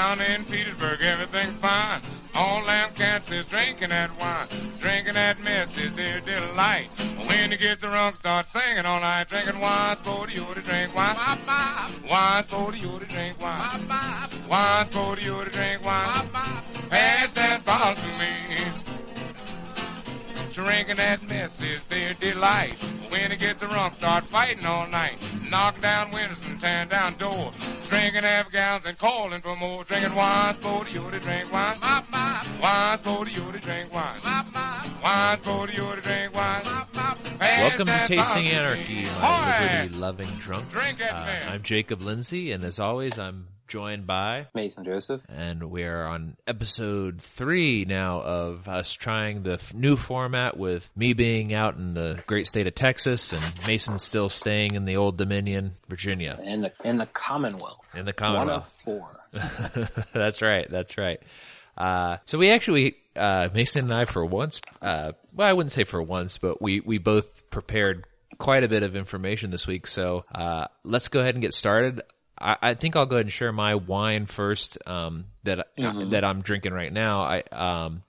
Down in Petersburg, everything fine. All them cats is drinking that wine. Drinking that mess is their delight. When you get drunk, start singing all night. Drinking wine, sporty, you to drink wine. Wine, sporty, you to drink wine. Wine, sporty, you to drink wine. Pass that bottle to me. Drinking that mess is their delight. When it gets drunk, start fighting all night. Knock down windows and tear down doors. Drinking half gallons and calling for more. Drinking wine, sporty, you to drink wine. Wine, sporty, you to drink wine. Wine, sporty, you to drink wine. Pass Welcome to Tasting Anarchy, me. my liberty loving drunks. Uh. I'm Jacob Lindsay, and as always, I'm joined by, Mason Joseph. and we're on episode three now of us trying the f- new format with me being out in the great state of Texas and Mason still staying in the Old Dominion, Virginia, in the in the Commonwealth. in the Commonwealth, One Commonwealth. of four. that's right. That's right. Uh, so we actually, uh, Mason and I for once, uh, well, I wouldn't say for once, but we, we both prepared quite a bit of information this week. So, uh, let's go ahead and get started. I, I think I'll go ahead and share my wine first, um, that, that I'm drinking right now. I, um,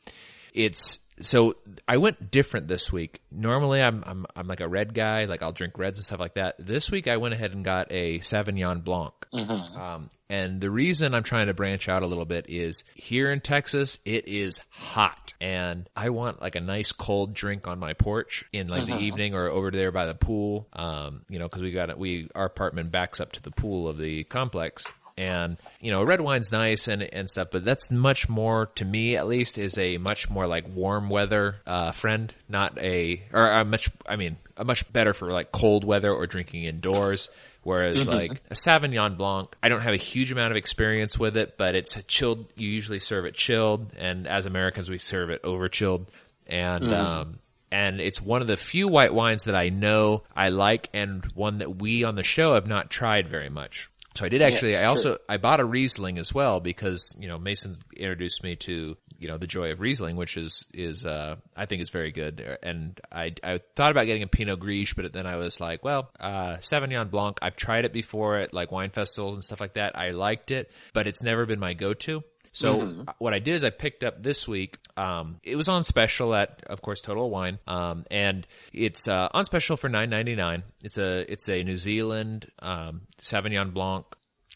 it's, so I went different this week. Normally I'm, I'm, I'm like a red guy, like I'll drink reds and stuff like that. This week I went ahead and got a Sauvignon Blanc. Um, and the reason I'm trying to branch out a little bit is here in Texas, it is hot and I want like a nice cold drink on my porch in like the evening or over there by the pool. Um, you know, cause we got, it, we, our apartment backs up to the pool of the complex and you know red wine's nice and and stuff but that's much more to me at least is a much more like warm weather uh friend not a or a much i mean a much better for like cold weather or drinking indoors whereas like a sauvignon blanc i don't have a huge amount of experience with it but it's chilled you usually serve it chilled and as americans we serve it over chilled and um and it's one of the few white wines that I know I like and one that we on the show have not tried very much. So I did actually, Yes, I also, I bought a Riesling as well because, you know, Mason introduced me to, you know, the joy of Riesling, which is, is, uh, I think is very good. And I, I thought about getting a Pinot Gris, but then I was like, well, uh, Sauvignon Blanc, I've tried it before at like wine festivals and stuff like that. I liked it, but it's never been my go-to. So what I did is I picked up this week. Um, it was on special at, of course, Total Wine, um, and it's uh, on special for nine ninety nine. It's a it's a New Zealand um, Sauvignon Blanc.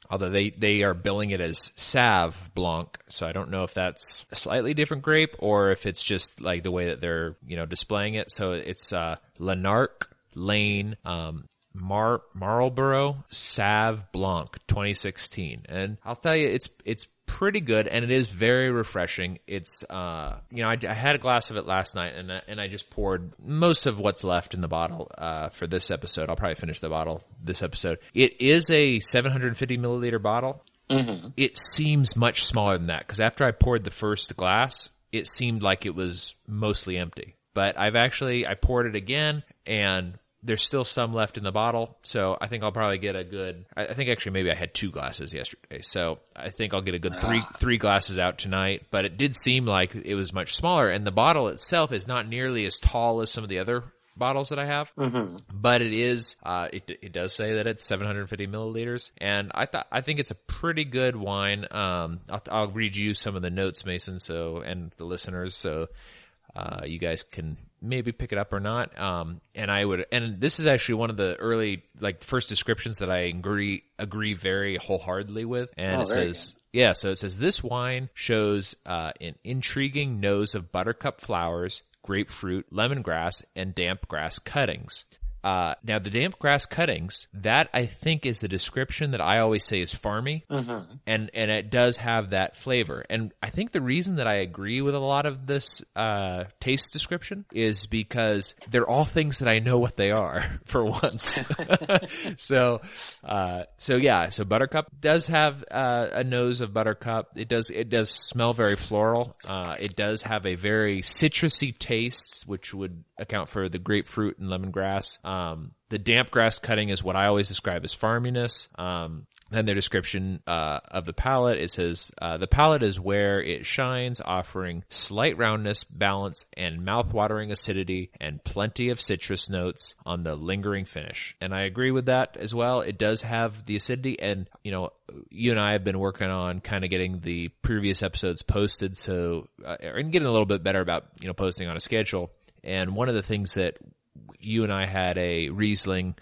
Although they, they are billing it as Sav Blanc, so I don't know if that's a slightly different grape or if it's just like the way that they're you know displaying it. So it's uh, Lanark Lane um, Mar Marlborough Sav Blanc 2016, and I'll tell you, it's it's pretty good and it is very refreshing. It's uh, you know, I, I had a glass of it last night and and I just poured most of what's left in the bottle uh, for this episode. I'll probably finish the bottle this episode. It is a 750 milliliter bottle. It seems much smaller than that because after I poured the first glass, it seemed like it was mostly empty. But I've actually I poured it again and there's still some left in the bottle, so I think I'll probably get a good. I I think actually maybe I had two glasses yesterday, so I think I'll get a good three three glasses out tonight. But it did seem like it was much smaller, and the bottle itself is not nearly as tall as some of the other bottles that I have. But it is. Uh, it it does say that it's 750 milliliters, and I thought I think it's a pretty good wine. Um, I'll, I'll read you some of the notes, Mason, so and the listeners, so uh, you guys can maybe pick it up or not. Um, and I would, and this is actually one of the early, like first descriptions that I agree, agree very wholeheartedly with. And Oh, it says, yeah, so it says this wine shows, uh, an intriguing nose of buttercup flowers, grapefruit, lemongrass, and damp grass cuttings. Uh, now the damp grass cuttings, that I think is the description that I always say is farmy, and and it does have that flavor. And I think the reason that I agree with a lot of this uh, taste description is because they're all things that I know what they are for once. so, uh, so yeah, so buttercup does have uh, a nose of buttercup. It does it does smell very floral. Uh, it does have a very citrusy taste, which would account for the grapefruit and lemongrass. Um, the damp grass cutting is what I always describe as farminess. Um, then their description uh, of the palate it says uh, the palate is where it shines, offering slight roundness, balance, and mouth-watering acidity, and plenty of citrus notes on the lingering finish. And I agree with that as well. It does have the acidity, and you know, you and I have been working on kind of getting the previous episodes posted, so uh, and getting a little bit better about you know posting on a schedule. And one of the things that you and I had a Riesling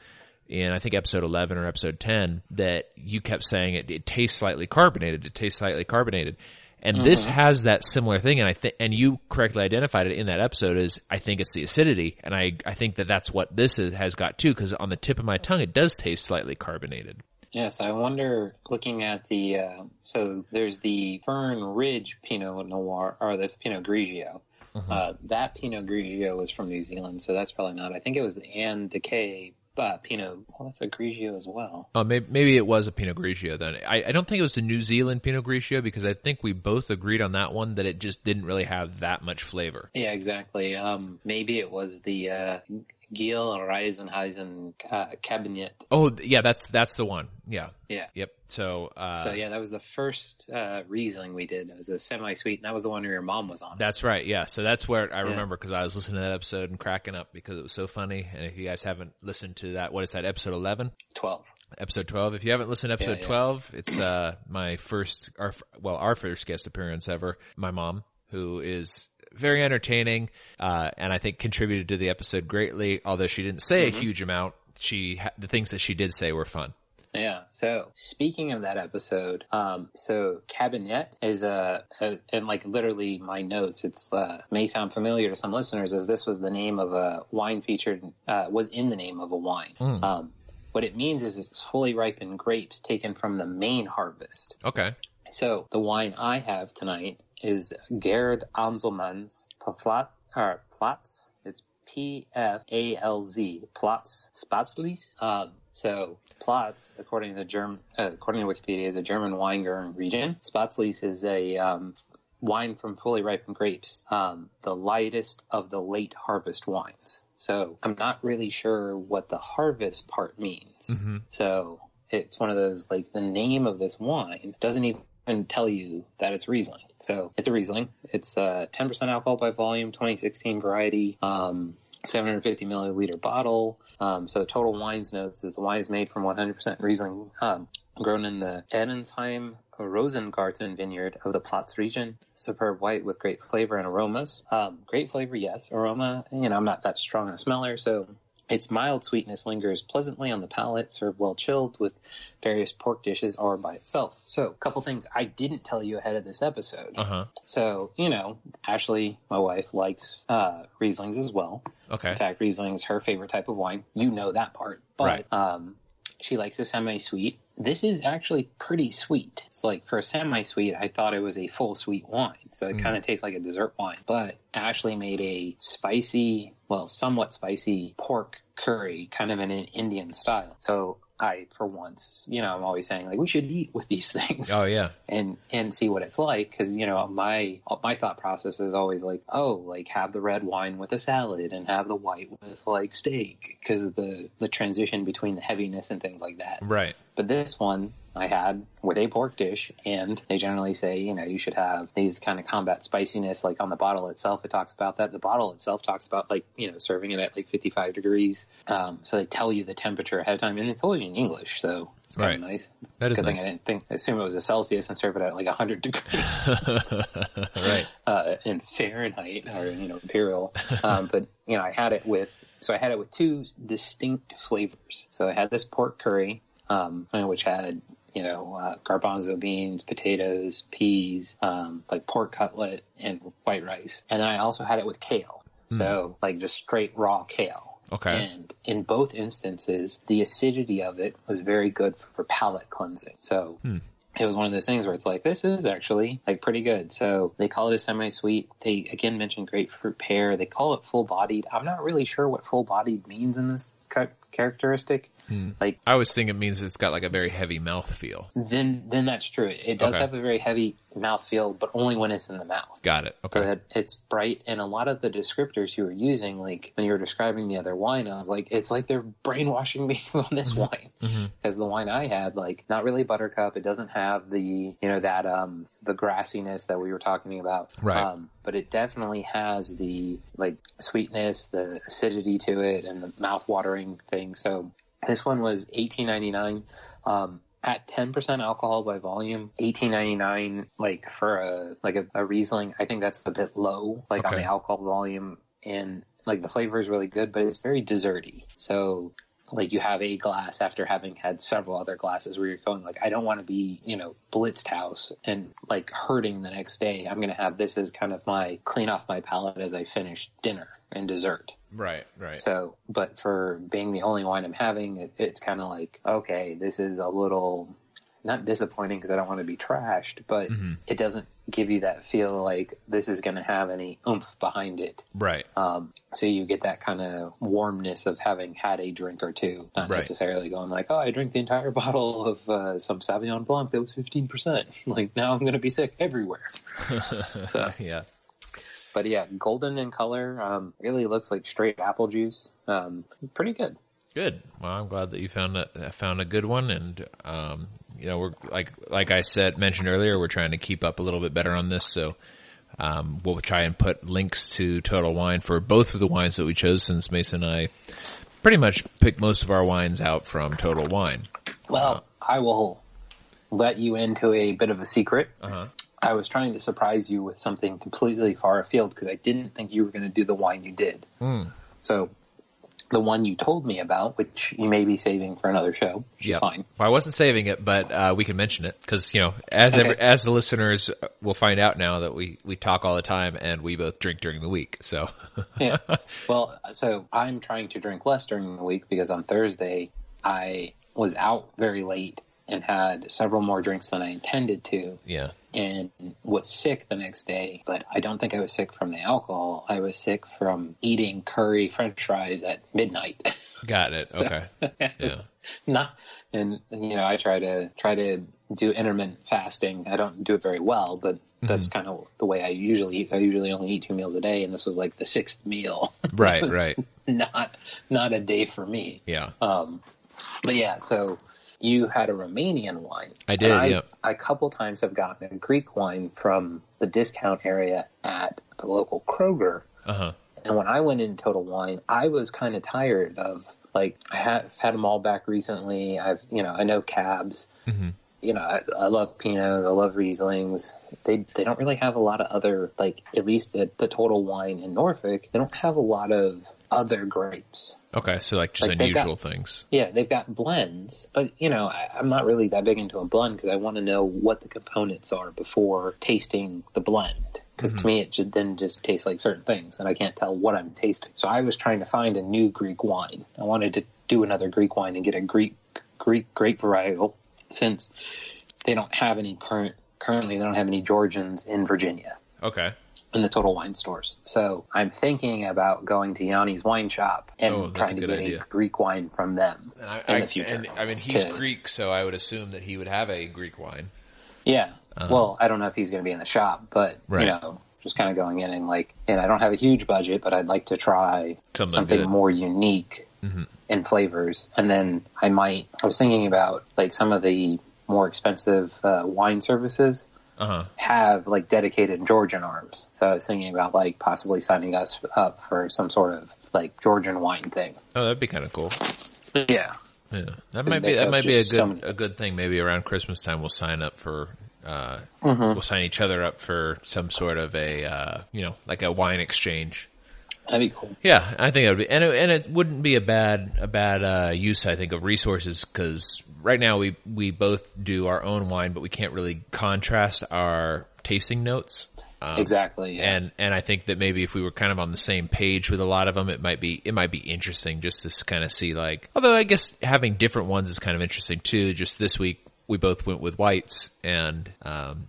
in I think episode 11 or episode 10 that you kept saying it, it tastes slightly carbonated. It tastes slightly carbonated. And this has that similar thing, and I think, and you correctly identified it in that episode. Is I think it's the acidity, and I I think that that's what this is, has got too. Because on the tip of my tongue, it does taste slightly carbonated. Yes, I wonder. Looking at the uh, so there's the Fern Ridge Pinot Noir, or this Pinot Grigio. Uh, that Pinot Grigio was from New Zealand, so that's probably not. I think it was the Anne Decay uh, Pinot. Well, that's a Grigio as well. Oh, maybe, maybe it was a Pinot Grigio then. I, I don't think it was the New Zealand Pinot Grigio because I think we both agreed on that one that it just didn't really have that much flavor. Yeah, exactly. Um, maybe it was the uh, Giel Reisenheisen uh, Kabinett. Oh, yeah, that's that's the one. Yeah. Yeah. Yep. So, uh, So yeah, that was the first uh, Riesling we did. It was a semi-sweet, and that was the one where your mom was on. That's right. Yeah. So that's where I remember because I was listening to that episode and cracking up because it was so funny. And if you guys haven't listened to that, what is that? Episode 11? Twelve. Episode 12. If you haven't listened to episode yeah. 12, it's, uh, my first, our, well, our first guest appearance ever. My mom, who is very entertaining, uh, and I think contributed to the episode greatly. Although she didn't say a huge amount, she, ha- the things that she did say were fun. Yeah. So speaking of that episode, um, so Kabinett is a, a and like literally my notes. It's uh, may sound familiar to some listeners as this was the name of a wine featured uh, was in the name of a wine. Um, what it means is it's fully ripened grapes taken from the main harvest. Okay. So the wine I have tonight is Gerd Anselmann's Pflat or Platz. It's P F A L Z Platz Spätlese. Um, so Platz, according to the German, uh, according to Wikipedia, is a German Weingarten region. Spätlese is a um, wine from fully ripened grapes, um, the lightest of the late harvest wines. So I'm not really sure what the harvest part means. So it's one of those like the name of this wine doesn't even tell you that it's Riesling. So it's a Riesling. It's uh, 10% alcohol by volume, 2016 variety, um, 750 milliliter bottle. Um, so total wines notes is the wine is made from 100% Riesling, um, grown in the Edensheim Rosengarten vineyard of the Platz region. Superb white with great flavor and aromas. Um, great flavor, yes. Aroma, you know, I'm not that strong a smeller, so its mild sweetness lingers pleasantly on the palate, served well chilled with various pork dishes or by itself. So, a couple things I didn't tell you ahead of this episode. Uh huh. So, you know, Ashley, my wife, likes uh, Rieslings as well. Okay. In fact, Riesling is her favorite type of wine. You know that part. But Right. um, she likes a semi-sweet. This is actually pretty sweet. It's like for a semi-sweet, I thought it was a full sweet wine. So it mm. kind of tastes like a dessert wine. But Ashley made a spicy, well, somewhat spicy pork curry, kind of in an Indian style. So I, for once, you know, I'm always saying like we should eat with these things Oh, yeah. and and see what it's like because you know my my thought process is always like oh like have the red wine with a salad and have the white with like steak because of the the transition between the heaviness and things like that Right. But this one I had with a pork dish, and they generally say, you know, you should have these kind of combat spiciness. Like on the bottle itself, it talks about that. The bottle itself talks about like, you know, serving it at like 55 degrees. Um, so they tell you the temperature ahead of time, and it's only in English, so it's kind Right. of nice. That is Good nice. thing I didn't think, assume it was a Celsius and serve it at like 100 degrees right. uh, in Fahrenheit or you know imperial. Um, but you know, I had it with so I had it with two distinct flavors. So I had this pork curry, um, which had you know uh, garbanzo beans, potatoes, peas, um, like pork cutlet, and white rice. And then I also had it with kale. So like just straight raw kale. Okay. And in both instances, the acidity of it was very good for palate cleansing. So it was one of those things where it's like, this is actually like pretty good. So they call it a semi-sweet. They again mentioned grapefruit pear. They call it full-bodied. I'm not really sure what full-bodied means in this ca- characteristic. Like I always think it means it's got like a very heavy mouth feel. then then that's true. It does Okay. have a very heavy mouth feel, but only when it's in the mouth. Got it. So Okay. that it's bright, and a lot of the descriptors you were using, like when you were describing the other wine, I was like, it's like they're brainwashing me on this wine Mhm. because the wine I had, like, not really buttercup. It doesn't have the, you know, that um the grassiness that we were talking about. Right. Um, but it definitely has the like sweetness, the acidity to it, and the mouth-watering thing. So this one was eighteen ninety nine. Um, at 10% alcohol by volume, 18.99 like for a like a, a Riesling, I think that's a bit low like on the alcohol volume and like the flavor is really good, but it's very desserty. So like you have a glass after having had several other glasses where you're going like I don't want to be, you know, blitzed house and like hurting the next day. I'm going to have this as kind of my clean off my palate as I finish dinner and dessert. Right. Right. So, but for being the only wine I'm having, it, it's kind of like, okay, this is a little not disappointing because I don't want to be trashed, but Mhm. it doesn't give you that feel like this is going to have any oomph behind it. Right. Um, so you get that kind of warmness of having had a drink or two, not Right. necessarily going like, oh, I drank the entire bottle of uh, some Sauvignon Blanc that was 15%. Like now I'm going to be sick everywhere. So- yeah. But yeah, golden in color, um, really looks like straight apple juice. Um, pretty good. Good. Well, I'm glad that you found a found a good one, and um, you know, we're like like I said mentioned earlier, we're trying to keep up a little bit better on this, so um, we'll try and put links to Total Wine for both of the wines that we chose, since Mason and I pretty much picked most of our wines out from Total Wine. Well, I will let you into a bit of a secret. Uh huh. I was trying to surprise you with something completely far afield because I didn't think you were going to do the wine you did. Hmm. So, the one you told me about, which you may be saving for another show, Yeah. fine. Well, I wasn't saving it, but uh, we can mention it because you know, as Okay. every, as the listeners will find out now that we we talk all the time and we both drink during the week. So yeah. Well, so I'm trying to drink less during the week because on Thursday I was out very late and had several more drinks than I intended to yeah. and was sick the next day. But I don't think I was sick from the alcohol. I was sick from eating curry french fries at midnight. Got it. Okay. Yeah. Not, and you know, I try to try to do intermittent fasting. I don't do it very well, but that's kind of the way I usually eat. I usually only eat two meals a day, and this was like the sixth meal. Right. Right. not not a day for me. Yeah. Um, but yeah, so you had a Romanian wine. I did, I, yeah. A couple times have gotten a Greek wine from the discount area at the local Kroger. Uh huh. And when I went in Total Wine, I was kind of tired of like I have had them all back recently. I've you know I know cabs. hmm You know I, I love Pinots. I love Rieslings. They they don't really have a lot of other like at least at the Total Wine in Norfolk. They don't have a lot of other grapes. Okay. So like just Like, unusual got- things. Yeah, they've got blends, but you know, I, I'm not really that big into a blend because I want to know what the components are before tasting the blend. Because to mm-hmm. me, it just, then just tastes like certain things, and I can't tell what I'm tasting. So I was trying to find a new Greek wine. I wanted to do another Greek wine and get a Greek Greek grape varietal, since they don't have any current currently they don't have any Georgians in Virginia Okay. In the Total Wine stores. So I'm thinking about going to Yanni's wine shop and Oh, trying to get idea. a Greek wine from them And I, in I- the future. and, I mean, he's to- Greek, so I would assume that he would have a Greek wine. Yeah. Uh-huh. well, I don't know if he's going to be in the shop, but Right. you know, just kind of going in and like, and I don't have a huge budget, but I'd like to try Something something more unique mm-hmm. in flavors. And then I might, I was thinking about like some of the more expensive uh, wine services Uh huh. have like dedicated Georgian arms. So I was thinking about like possibly signing us up for some sort of like Georgian wine thing. Oh, that'd be kind of cool. Yeah. Yeah, that might be that might be a good so many- a good thing. Maybe around Christmas time, we'll sign up for. Uh, Mm-hmm. We'll sign each other up for some sort of a uh, you know like a wine exchange. That'd be cool. Yeah, I think it would be, and it, and it wouldn't be a bad a bad uh, use. I think of resources because right now we we both do our own wine, but we can't really contrast our tasting notes. Um, Exactly. Yeah. and and I think that maybe if we were kind of on the same page with a lot of them, it might be it might be interesting just to kind of see like. Although I guess having different ones is kind of interesting too. Just this week we both went with whites, and um,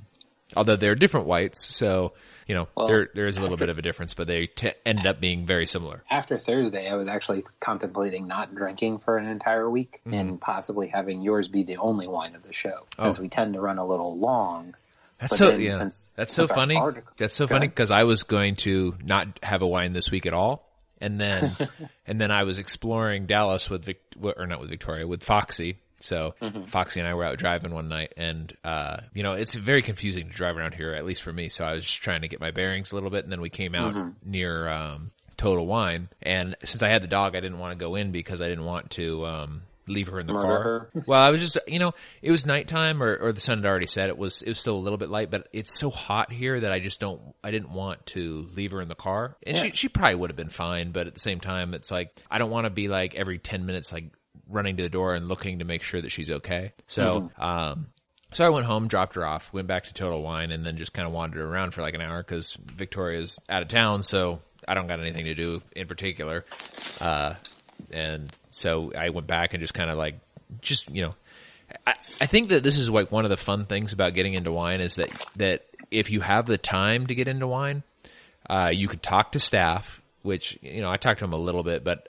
although they're different whites, so you know Well, there there is a little bit of a difference, but they t- ended up being very similar. after Thursday, I was actually contemplating not drinking for an entire week mm-hmm. and possibly having yours be the only wine of the show. Oh. Since Oh. we tend to run a little long, That's so yeah. since- That's so since our funny. That's so Go funny ahead. because I was going to not have a wine this week at all, and then and then I was exploring Dallas with Vic, or not with Victoria with Foxy. So Mm-hmm. Foxy and I were out driving one night, and uh, you know it's very confusing to drive around here, at least for me. So I was just trying to get my bearings a little bit, and then we came out Mm-hmm. near um, Total Wine, and since I had the dog, I didn't want to go in because I didn't want to. Um, leave her in the Murder car. her? Well, I was just, you know, it was nighttime or, or the sun had already set. It was, it was still a little bit light, but it's so hot here that I just don't, I didn't want to leave her in the car. And she, she probably would have been fine, but at the same time, it's like, I don't want to be like every 10 minutes, like running to the door and looking to make sure that she's okay. So, um, so I went home, dropped her off, went back to Total Wine, and then just kind of wandered around for like an hour because Victoria's out of town, so I don't got anything to do in particular. Uh, and so I went back and just kind of like, just you know, I, I think that this is like one of the fun things about getting into wine is that that if you have the time to get into wine, uh, you could talk to staff. Which you know, I talked to them a little bit, but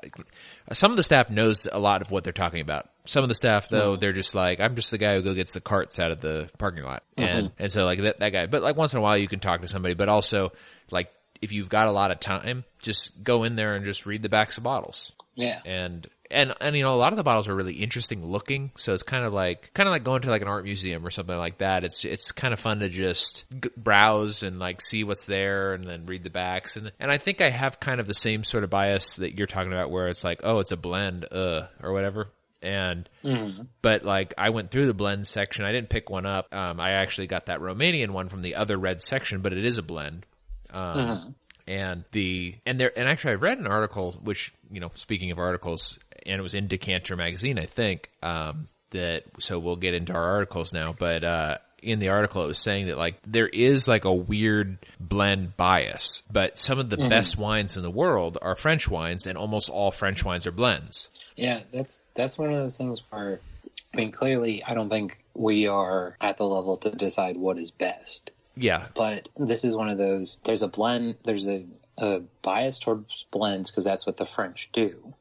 some of the staff knows a lot of what they're talking about. Some of the staff, though, mm-hmm. they're just like, I'm just the guy who go gets the carts out of the parking lot, mm-hmm. and and so like that that guy. But like once in a while, you can talk to somebody. But also, like if you've got a lot of time, just go in there and just read the backs of bottles Yeah. and and and you know a lot of the bottles are really interesting looking so it's kind of like kind of like going to like an art museum or something like that. It's it's kind of fun to just g- browse and like see what's there and then read the backs. And and I think I have kind of the same sort of bias that you're talking about where it's like oh it's a blend uh or whatever. And but like I went through the blend section. I didn't pick one up. Um I actually got that Romanian one from the other red section but it is a blend. Um, and the and there and actually I read an article which you know speaking of articles and it was in Decanter magazine I think um, that so we'll get into our articles now but uh, in the article it was saying that like there is like a weird blend bias but some of the best wines in the world are French wines and almost all French wines are blends Yeah, that's that's one of those things where I mean clearly I don't think we are at the level to decide what is best. yeah But this is one of those there's a blend there's a, a bias towards blends because that's what the French do.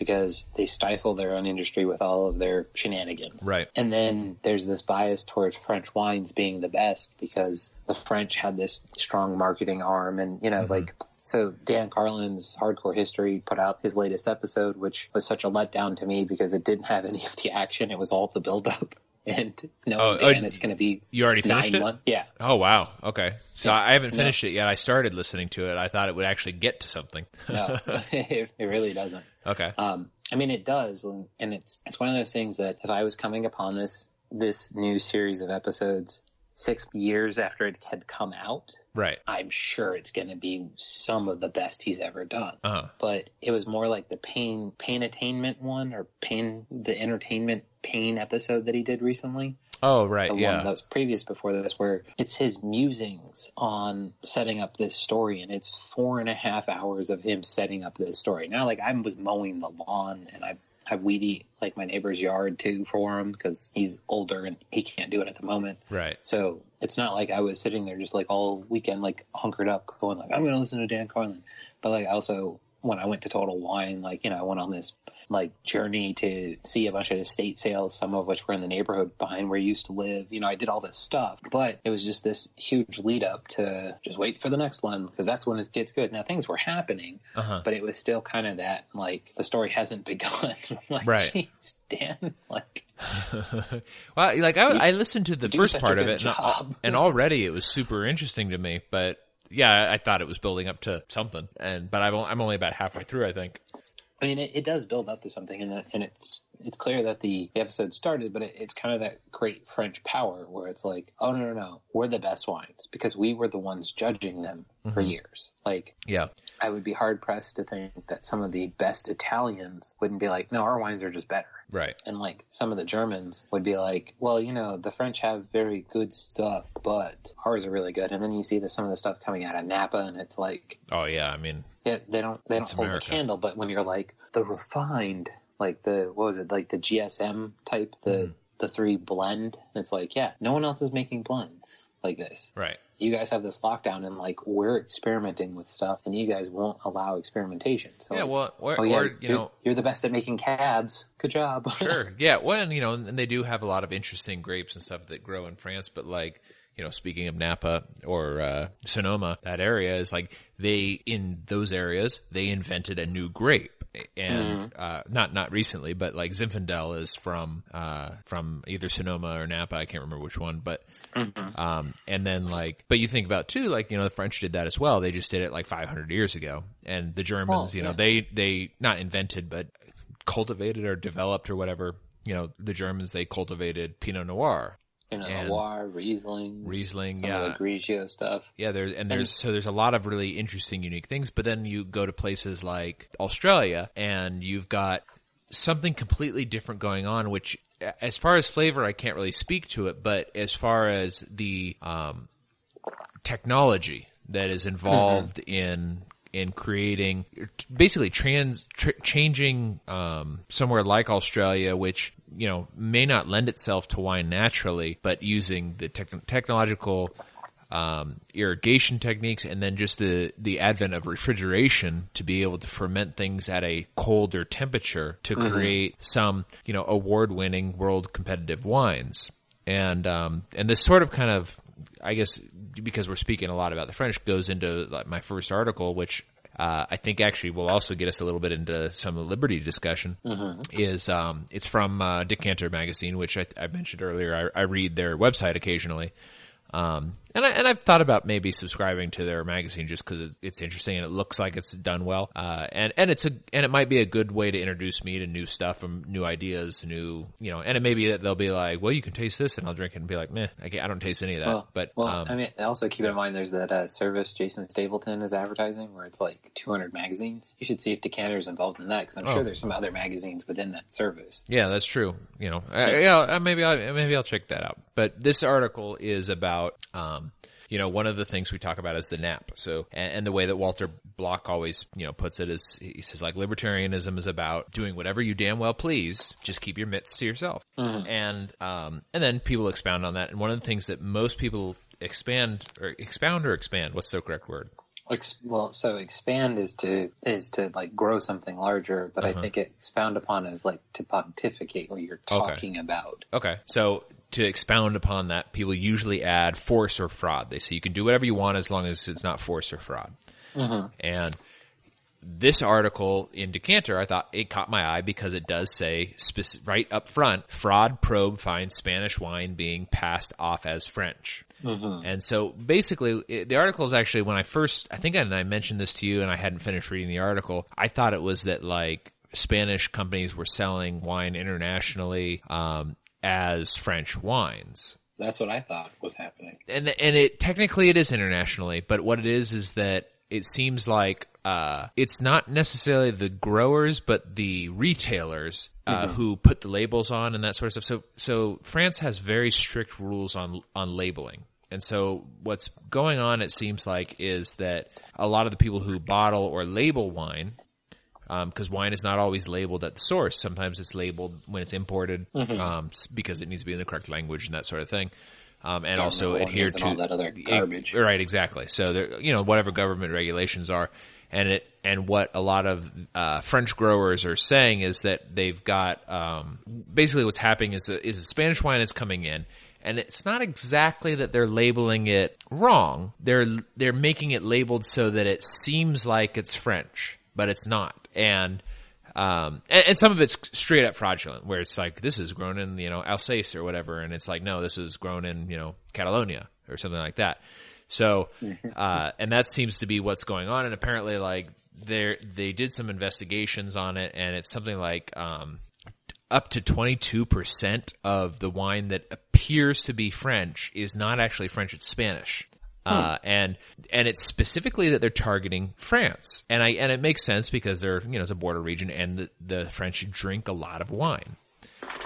Because they stifle their own industry with all of their shenanigans. Right. And then there's this bias towards French wines being the best because the French had this strong marketing arm and, you know, mm-hmm. like, so Dan Carlin's Hardcore History put out his latest episode, which was such a letdown to me because it didn't have any of the action. It was all the build up. And no, Oh, oh, it's going to be you already finished it? months. Yeah. oh wow okay so Yeah. I haven't No. finished it yet I started listening to it I thought it would actually get to something No, it, it really doesn't. okay Um, I mean, it does, and and it's it's one of those things that if I was coming upon this this new series of episodes six years after it had come out, right I'm sure it's going to be some of the best he's ever done. uh-huh But it was more like the pain pain attainment one or pain the entertainment pain episode that he did recently. Oh, right. The Yeah. one that was previous before this, where it's his musings on setting up this story, and it's four and a half hours of him setting up this story. Now, like I was mowing the lawn, and I I weedy like my neighbor's yard too for him because he's older and he can't do it at the moment. Right. So it's not like I was sitting there just like all weekend, like hunkered up, going like I'm going to listen to Dan Carlin. But like I also when I went to Total Wine, like you know I went on this like journey to see a bunch of estate sales, some of which were in the neighborhood behind where you used to live. You know I did all this stuff, but it was just this huge lead up to just wait for the next one because that's when it gets good. Now things were happening, Uh huh. but it was still kind of that like the story hasn't begun. Like, Right. "Jeez, Dan, like. well, like I, I listened to the first part of it, and, and already it was super interesting to me. But yeah, I thought it was building up to something, and but I'm I'm only about halfway through, I think. I mean, it, it does build up to something, and, and it's it's clear that the episode started, but it, it's kind of that great French power where it's like, oh no, no, no, we're the best wines because we were the ones judging them for mm-hmm. years. Like, Yeah. I would be hard pressed to think that some of the best Italians wouldn't be like, no, our wines are just better. Right. And like some of the Germans would be like, well, you know, the French have very good stuff, but ours are really good. And then you see the, some of the stuff coming out of Napa, and it's like, Oh yeah. I mean, yeah, they don't they don't hold America. the candle, but when you're like the refined, like the what was it, like the GSM type, the Mm-hmm. the three blend, it's like, yeah, no one else is making blends like this. right. You guys have this lockdown and like we're experimenting with stuff and you guys won't allow experimentation. So Yeah. Well, or, oh yeah, or you you're, know, you're the best at making cabs. Good job. sure. Yeah. Well, and, you know, and they do have a lot of interesting grapes and stuff that grow in France, but like, you you know, speaking of Napa or uh, Sonoma, that area is like they in those areas they invented a new grape. And uh, not not recently, but like Zinfandel is from uh, from either Sonoma or Napa. I can't remember which one, but um, and then like, but you think about too, like you know, the French did that as well. They just did it like 500 years ago, and the Germans, Well, you know, yeah. they they not invented, but cultivated or developed or whatever. You know, the Germans they cultivated Pinot Noir. You know, And- Loire, Riesling, Riesling, yeah. the Grigio stuff. Yeah, there's and there's so there's a lot of really interesting, unique things. But then you go to places like Australia, and you've got something completely different going on. Which, as far as flavor, I can't really speak to it. But as far as the um, technology that is involved in in creating basically trans tr- changing um, somewhere like Australia, which you know may not lend itself to wine naturally, but using the tech technological um, irrigation techniques and then just the the advent of refrigeration to be able to ferment things at a colder temperature to create some you know award winning world competitive wines. And um, and this sort of kind of I guess because we're speaking a lot about the French goes into like my first article, which uh, I think actually will also get us a little bit into some Liberty discussion. Is um, it's from uh, Decanter magazine, which I, I mentioned earlier. I, I read their website occasionally. Um, and I, and I've thought about maybe subscribing to their magazine just because it's, it's interesting and it looks like it's done well. Uh, and, and it's a, and it might be a good way to introduce me to new stuff and new ideas, new, you know, and it may be that they'll be like, well, you can taste this and I'll drink it and be like, meh, I, I don't taste any of that. Well, but, well, um, I mean, also keep in mind there's that uh, service Jason Stapleton is advertising where it's like 200 magazines. You should see if Decanter's involved in that because I'm Oh. sure there's some other magazines within that service. Yeah, that's true. You know, uh, yeah, uh, maybe I maybe I'll check that out. But this article is about, um, you know, one of the things we talk about is the nap. So, and, and the way that Walter Block always, you know, puts it is he says like libertarianism is about doing whatever you damn well please, just keep your mitts to yourself. And um, and then people expound on that. And one of the things that most people expand or expound or expand, what's the correct word? Well, so expand is to is to like grow something larger, but Uh-huh. I think it expound upon is like to pontificate what you're Okay. talking about. Okay. So to expound upon that, people usually add force or fraud. They say you can do whatever you want as long as it's not force or fraud. And this article in Decanter, I thought it caught my eye because it does say spec- right up front, fraud probe finds Spanish wine being passed off as French. And so basically, it, the article is actually when I first, I think I, I mentioned this to you and I hadn't finished reading the article. I thought it was that like Spanish companies were selling wine internationally, um, as French wines That's what I thought was happening. and and it technically it is internationally, but what it is is that it seems like uh, it's not necessarily the growers, but the retailers uh, who put the labels on and that sort of stuff. So so France has very strict rules on on labeling. And so what's going on, it seems like, is that a lot of the people who bottle or label wine, because wine is not always labeled at the source. Sometimes it's labeled when it's imported um, because it needs to be in the correct language and that sort of thing. Um, and also Colonials adhere to all that other garbage. Right, exactly. So there, you know, whatever government regulations are, and it and what a lot of uh, French growers are saying is that they've got um, basically what's happening is a, is a Spanish wine is coming in. And it's not exactly that they're labeling it wrong. They're they're making it labeled so that it seems like it's French, but it's not. And um, and, and some of it's straight up fraudulent, where it's like this is grown in you know Alsace or whatever, and it's like no, this is grown in you know Catalonia or something like that. So, uh, and that seems to be what's going on. And apparently, like they they did some investigations on it, and it's something like um, up to 22% of the wine that appears to be French is not actually French, it's Spanish. Uh, and, and it's specifically that they're targeting France. And I, and it makes sense because they're, you know, it's a border region and the, the French drink a lot of wine.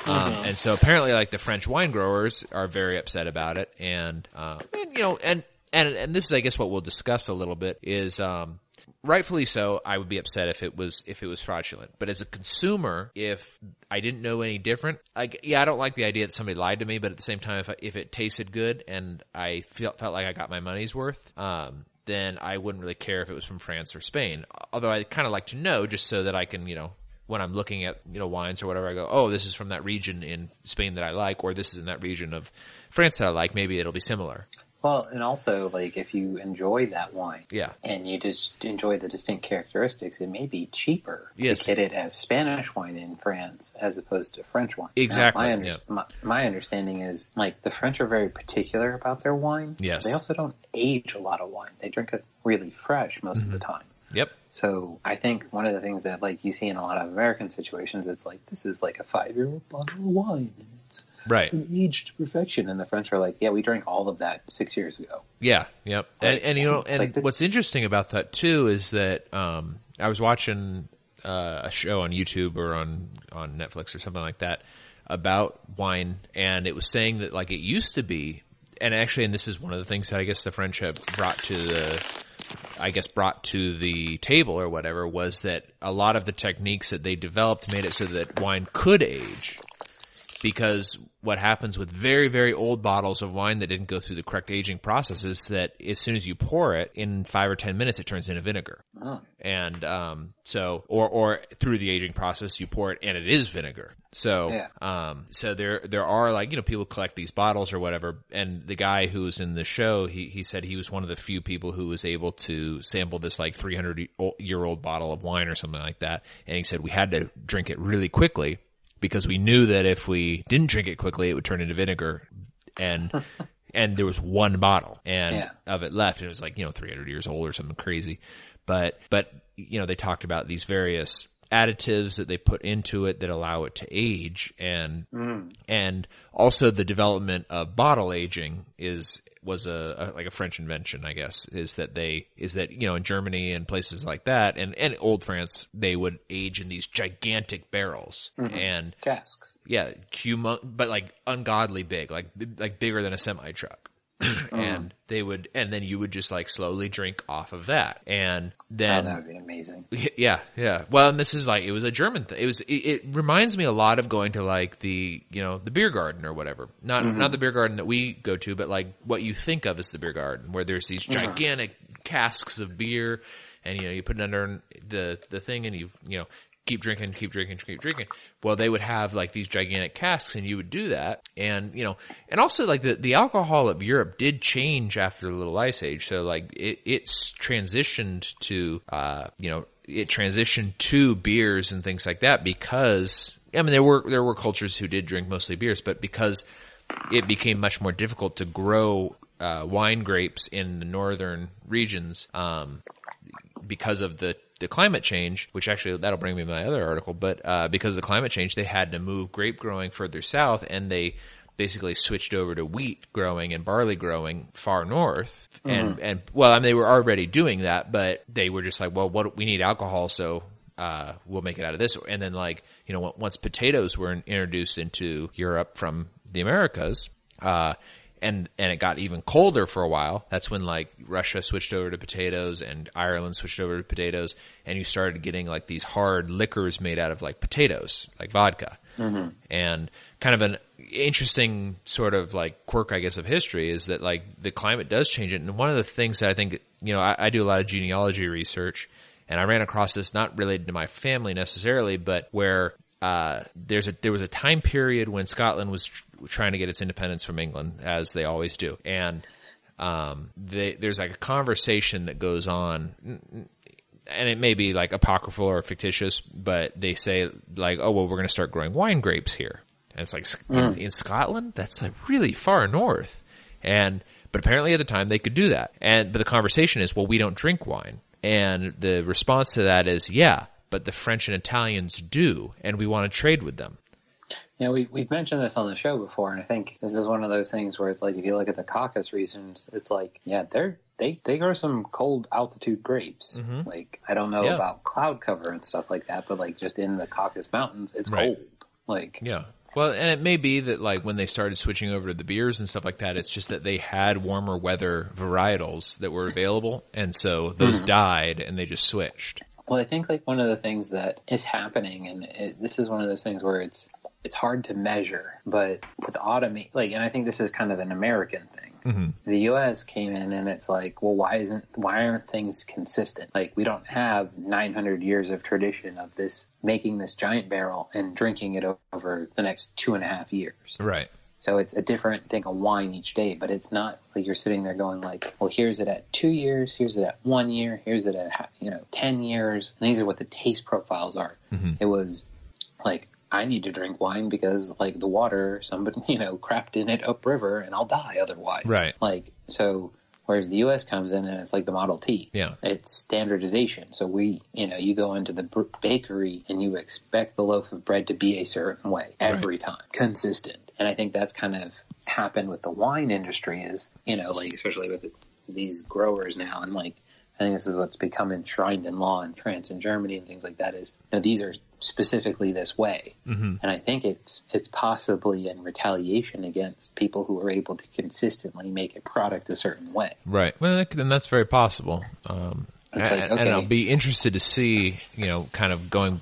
Um, and so apparently like the French wine growers are very upset about it. And, uh, and you know, and, and, and this is, I guess, what we'll discuss a little bit is, um, rightfully so, I would be upset if it was if it was fraudulent. But as a consumer, if I didn't know any different, like yeah, I don't like the idea that somebody lied to me. But at the same time, if I, if it tasted good and I felt felt like I got my money's worth, um, then I wouldn't really care if it was from France or Spain. Although I kind of like to know just so that I can you know. When I'm looking at you know wines or whatever, I go, oh, this is from that region in Spain that I like, or this is in that region of France that I like. Maybe it'll be similar. Well, and also like if you enjoy that wine Yeah. and you just enjoy the distinct characteristics, it may be cheaper Yes. to get it as Spanish wine in France as opposed to French wine. Now, Exactly, my, under- yeah. my, my understanding is like the French are very particular about their wine. Yes. They also don't age a lot of wine. They drink it really fresh most Mm-hmm. of the time. Yep. So I think one of the things that like you see in a lot of American situations, it's like this is like a five year old bottle of wine and it's Right. aged to perfection. And the French are like, yeah, we drank all of that six years ago. Yeah, yep. And, and you know, and like what's interesting about that too is that um, I was watching uh, a show on YouTube or on on Netflix or something like that about wine, and it was saying that like it used to be, and actually, and this is one of the things that I guess the French have brought to the, I guess brought to the table or whatever was that a lot of the techniques that they developed made it so that wine could age because what happens with very very old bottles of wine that didn't go through the correct aging process is that as soon as you pour it in five or ten minutes it turns into vinegar. Oh. and um, so or or through the aging process you pour it and it is vinegar. So Yeah. um, so there there are like you know people collect these bottles or whatever. And the guy who was in the show he he said he was one of the few people who was able to sample this like 300 year old bottle of wine or something like that. And he said we had to drink it really quickly because we knew that if we didn't drink it quickly, it would turn into vinegar. And and there was one bottle and Yeah. of it left, and it was like you know 300 years old or something crazy. But but you know they talked about these various additives that they put into it that allow it to age, and mm. and also the development of bottle aging is was a, a like a French invention, I guess, is that they is that you know in Germany and places like that, and and old France, they would age in these gigantic barrels, mm-hmm. and Casks. yeah, humo- but like ungodly big, like like bigger than a semi truck. Uh-huh. and they would, and then you would just like slowly drink off of that, and Oh, then that would be amazing. yeah, yeah. Well, and this is like it was a German thing. It was. It, it reminds me a lot of going to like the you know the beer garden or whatever. Not mm-hmm. not the beer garden that we go to, but like what you think of as the beer garden, where there's these uh-huh. gigantic casks of beer, and you know you put it under the the thing, and you you know keep drinking, keep drinking, keep drinking. Well, they would have like these gigantic casks, and you would do that, and you know, and also like the the alcohol of Europe did change after the Little Ice Age. So like it it's transitioned to uh you know it transitioned to beers and things like that because I mean there were there were cultures who did drink mostly beers, but because it became much more difficult to grow uh, wine grapes in the northern regions um, because of the, the climate change, which actually that'll bring me to my other article, but uh, because of the climate change, they had to move grape growing further south and they basically switched over to wheat growing and barley growing far north. And, and well, I mean, they were already doing that, but they were just like, well, what we need alcohol, so uh, we'll make it out of this. And then like, you know, once potatoes were introduced into Europe from the Americas, uh, and and it got even colder for a while. That's when like Russia switched over to potatoes and Ireland switched over to potatoes, and you started getting like these hard liquors made out of like potatoes, like vodka. And kind of an interesting sort of like quirk, I guess, of history is that like the climate does change it. And one of the things that I think, you know, I, I do a lot of genealogy research, and I ran across this not related to my family necessarily, but where uh, there's a there was a time period when Scotland was trying to get its independence from England, as they always do, and um, they, there's like a conversation that goes on, and it may be like apocryphal or fictitious, but they say like, oh well, we're going to start growing wine grapes here, and it's like in, in Scotland, that's like really far north, and but apparently at the time they could do that, and but the conversation is, well, we don't drink wine, and the response to that is, yeah, but the French and Italians do, and we want to trade with them. Yeah, we, we've mentioned this on the show before, and I think this is one of those things where it's like if you look at the Caucasus regions, it's like, yeah, they're they they grow some cold altitude grapes. Like I don't know Mm-hmm. Yeah. about cloud cover and stuff like that, but like just in the Caucasus Mountains, it's Right. cold. Like Yeah. Well, and it may be that like when they started switching over to the beers and stuff like that, it's just that they had warmer weather varietals that were available, and so those died, and they just switched. Well, I think like one of the things that is happening, and it, this is one of those things where it's it's hard to measure, but with automate, like, and I think this is kind of an American thing. Mm-hmm. The U.S. came in and it's like, well, why isn't why aren't things consistent? Like, we don't have 900 years of tradition of this making this giant barrel and drinking it over the next two and a half years. Right. So it's a different thing of wine each day, but it's not like you're sitting there going like, well, here's it at two years, here's it at one year, here's it at you know ten years. And these are what the taste profiles are. Mm-hmm. It was like I need to drink wine because like the water, somebody you know crapped in it upriver, and I'll die otherwise. Right. Like so. Whereas the U.S. comes in and it's like the Model T. Yeah. It's standardization. So we, you know, you go into the bakery and you expect the loaf of bread to be a certain way every time, consistent. And I think that's kind of happened with the wine industry is, you know, like especially with these growers now and like I think this is what's become enshrined in law in France and Germany and things like that is, you know, these are specifically this way. Mm-hmm. And I think it's, it's possibly in retaliation against people who are able to consistently make a product a certain way. Right. Well, that- then that's very possible. Um, and, like, and. I'll be interested to see, you know, kind of going,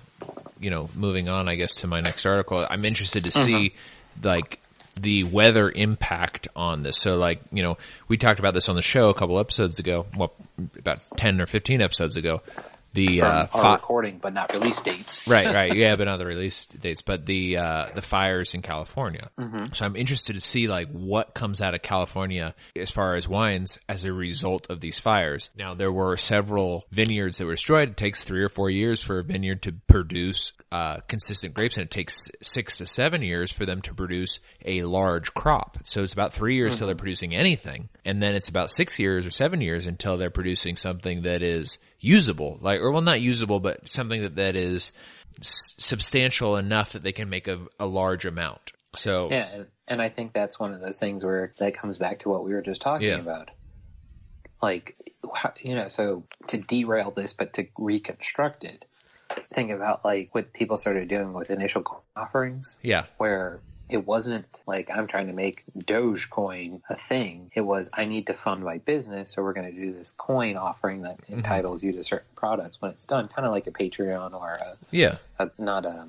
you know, moving on, I guess, to my next article. I'm interested to see, like, the weather impact on this. So, like, you know, we talked about this on the show a couple episodes ago, well, about 10 or 15 episodes ago. The, uh, fi- recording, but not release dates. right, right. Yeah, but not the release dates, but the uh, the fires in California. Mm-hmm. So I'm interested to see like what comes out of California as far as wines as a result of these fires. Now there were several vineyards that were destroyed. It takes three or four years for a vineyard to produce uh, consistent grapes, and it takes six to seven years for them to produce a large crop. So it's about three years till they're producing anything, and then it's about six years or seven years until they're producing something that is usable, like or well, not usable, but something that that is s- substantial enough that they can make a, a large amount. So Yeah, and, and I think that's one of those things where that comes back to what we were just talking Yeah. about. Like, you know, so to derail this, but to reconstruct it, think about like what people started doing with initial offerings, yeah, where it wasn't like I'm trying to make Dogecoin a thing. It was I need to fund my business, so we're going to do this coin offering that mm-hmm. entitles you to certain products when it's done, kind of like a Patreon or a yeah, a, not a,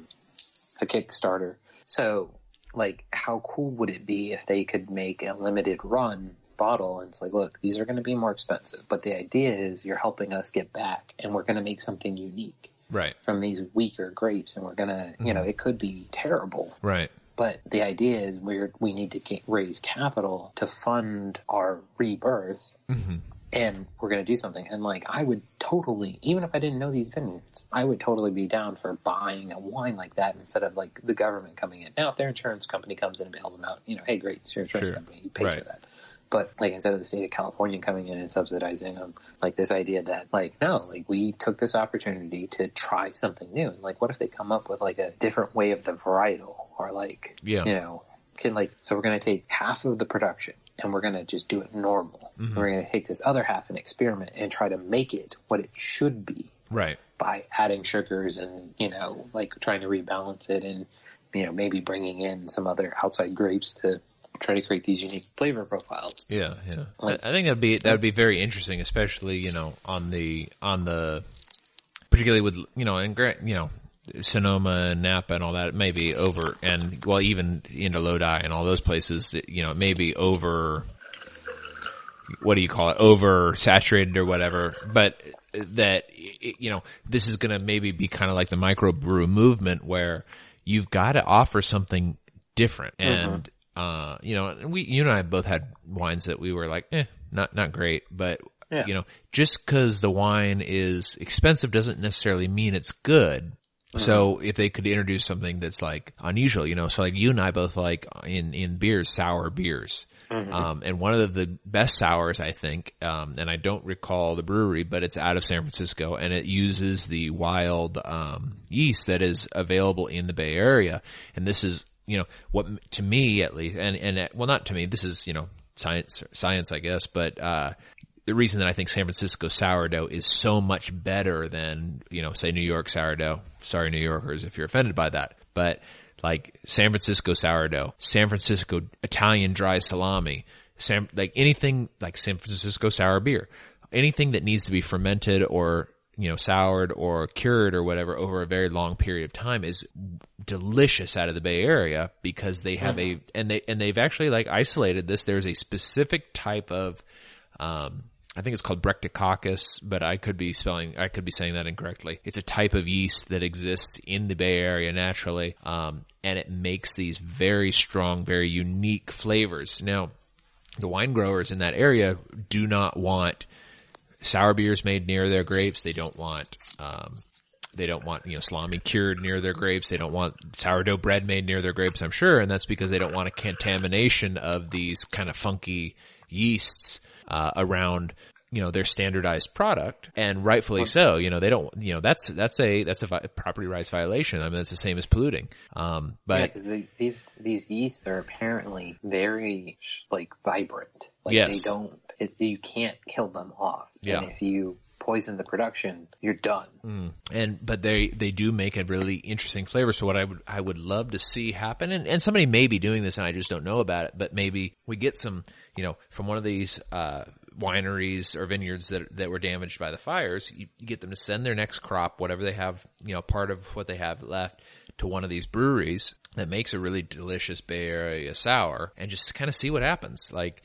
a Kickstarter. So, like, how cool would it be if they could make a limited run bottle? And it's like, look, these are going to be more expensive, but the idea is you're helping us get back, and we're going to make something unique right, from these weaker grapes, and we're going to, you know, mm-hmm. it could be terrible. right, But the idea is we're we need to get, raise capital to fund our rebirth, hmm and we're going to do something. And like, I would totally, even if I didn't know these vineyards, I would totally be down for buying a wine like that instead of like the government coming in. Now, if their insurance company comes in and bails them out, you know, hey, great, it's your insurance Sure. company, you pay Right. for that. But like instead of the state of California coming in and subsidizing them, like this idea that like no, like we took this opportunity to try something new. And like, what if they come up with like a different way of the varietal, or like Yeah. you know, can like so we're going to take half of the production and we're going to just do it normal. Mm-hmm. We're going to take this other half and experiment and try to make it what it should be right, by adding sugars and you know like trying to rebalance it and you know maybe bringing in some other outside grapes to try to create these unique flavor profiles. yeah, yeah. Like- I I think that'd be that would be very interesting, especially you know on the on the particularly with you know and gra- you know Sonoma and Napa and all that. It may be over and well even into Lodi and all those places that you know it may be over. What do you call it? Over saturated or whatever, but that you know this is going to maybe be kind of like the microbrew movement where you've got to offer something different mm-hmm. and uh you know and we you and I both had wines that we were like eh not not great but Yeah. you know just cuz the wine is expensive doesn't necessarily mean it's good. So if they could introduce something that's like unusual, you know, so like you and I both like in in beers sour beers, um, and one of the best sours I think, um, and I don't recall the brewery, but it's out of San Francisco, and it uses the wild um, yeast that is available in the Bay Area, and this is you know what to me at least, and and uh, well not to me, this is you know science science I guess, but uh, the reason that I think San Francisco sourdough is so much better than, you know, say New York sourdough. Sorry, New Yorkers, if you're offended by that. But like San Francisco sourdough, San Francisco Italian dry salami, San, like anything like San Francisco sour beer, anything that needs to be fermented or, you know, soured or cured or whatever over a very long period of time is delicious out of the Bay Area because they have a, and they, and they've actually like isolated this. There's a specific type of, um, I think it's called Brectococcus, but I could be spelling, I could be saying that incorrectly. It's a type of yeast that exists in the Bay Area naturally, um, and it makes these very strong, very unique flavors. Now, the wine growers in that area do not want sour beers made near their grapes. They don't want, um, they don't want, you know, salami cured near their grapes. They don't want sourdough bread made near their grapes, I'm sure. And that's because they don't want a contamination of these kind of funky yeasts, uh, around, you know, their standardized product. And rightfully so, you know, they don't, you know, that's, that's a, that's a vi- property rights violation. I mean, it's the same as polluting. Um, Yeah, but because these these yeasts are apparently very like vibrant. Like Yes. they don't. It, you can't kill them off. Yeah. And if you poison the production, you're done. and but they they do make a really interesting flavor. So what I would I would love to see happen, and, and somebody may be doing this, and I just don't know about it. But maybe we get some, you know, from one of these uh, wineries or vineyards that that were damaged by the fires. You, you get them to send their next crop, whatever they have, you know, part of what they have left, to one of these breweries that makes a really delicious Bay Area sour, and just kind of see what happens. Like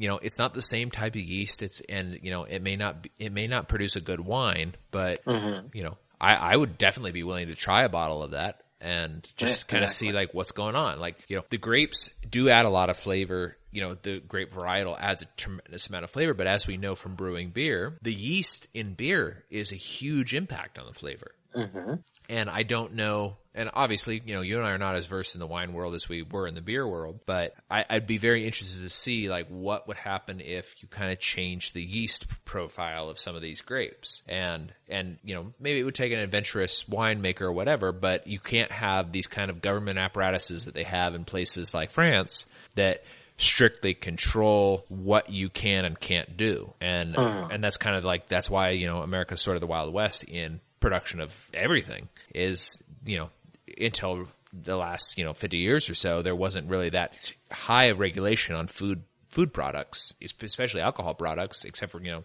you know, it's not the same type of yeast. It's and you know, it may not be, it may not produce a good wine, but mm-hmm. you know, I, I would definitely be willing to try a bottle of that and just Yeah, kind of exactly. see like what's going on. Like you know, the grapes do add a lot of flavor. You know, the grape varietal adds a tremendous amount of flavor, but as we know from brewing beer, the yeast in beer is a huge impact on the flavor. Mm-hmm. And I don't know, and obviously, you know, you and I are not as versed in the wine world as we were in the beer world, but I, I'd be very interested to see like what would happen if you kind of change the yeast profile of some of these grapes. And, and, you know, maybe it would take an adventurous winemaker or whatever, but you can't have these kind of government apparatuses that they have in places like France that strictly control what you can and can't do. And, uh-huh. and that's kind of like, that's why, you know, America's sort of the Wild West in production of everything is, you know, until the last, you know, 50 years or so, there wasn't really that high of regulation on food, food products, especially alcohol products, except for, you know,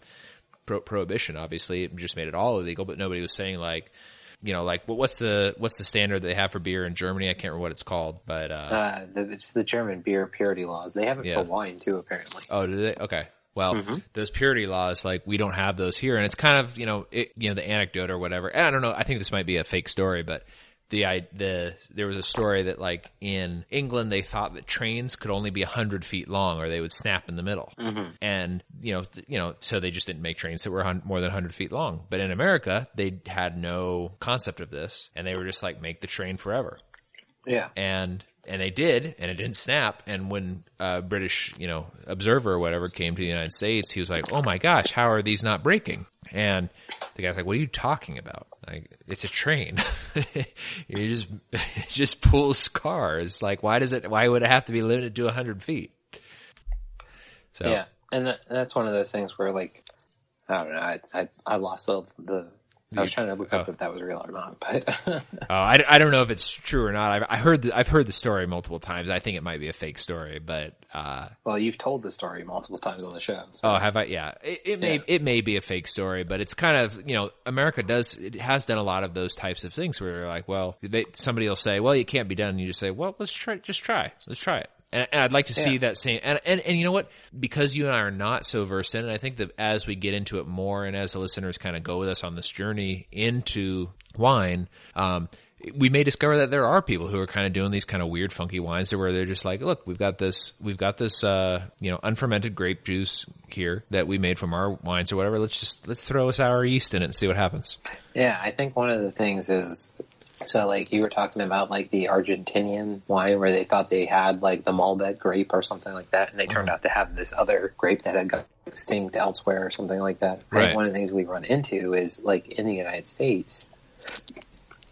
pro- prohibition, obviously. It just made it all illegal, but nobody was saying like, you know, like what's the, what's the standard they have for beer in Germany? I can't remember what it's called, but, uh, Uh, the, it's the German beer purity laws. They have it Yeah. for wine too, apparently. Oh, do they? Okay. Well, mm-hmm. those purity laws, like we don't have those here, and it's kind of you know, it, you know, the anecdote or whatever. And I don't know. I think this might be a fake story, but the I the there was a story that like in England they thought that trains could only be hundred feet long, or they would snap in the middle, mm-hmm. and you know, th- you know, so they just didn't make trains that were hun- more than hundred feet long. But in America, they had no concept of this, and they were just like make the train forever Yeah. and and they did, and it didn't snap. And when uh, British, you know, observer or whatever came to the United States, he was like, "Oh my gosh, how are these not breaking?" And the guy's like, "What are you talking about? Like, it's a train. you just it just pulls cars. Like, why does it? Why would it have to be limited to hundred feet?" So Yeah. And that, that's one of those things where like, I don't know. I, I, I lost the, the, I was trying to look up oh. if that was real or not, but uh, I, I don't know if it's true or not. I've I heard the, I've heard the story multiple times. I think it might be a fake story, but uh, well, you've told the story multiple times on the show. So. Oh, have I? Yeah, it, it may Yeah. it may be a fake story, but it's kind of you know America does it has done a lot of those types of things where you're like, well, they, somebody will say, well, it can't be done, and you just say, well, let's try, just try, let's try it. And, and I'd like to see Yeah. that same, and, and and you know what? Because you and I are not so versed in it, I think that as we get into it more, and as the listeners kind of go with us on this journey into wine, um, we may discover that there are people who are kind of doing these kind of weird, funky wines where they're just like, look, we've got this, we've got this, uh, you know, unfermented grape juice here that we made from our wines or whatever. Let's just, let's throw a sour yeast in it and see what happens. Yeah, I think one of the things is so like you were talking about like the Argentinian wine where they thought they had like the Malbec grape or something like that, and they turned out to have this other grape that had got extinct elsewhere or something like that. I Right. think one of the things we run into is like in the United States,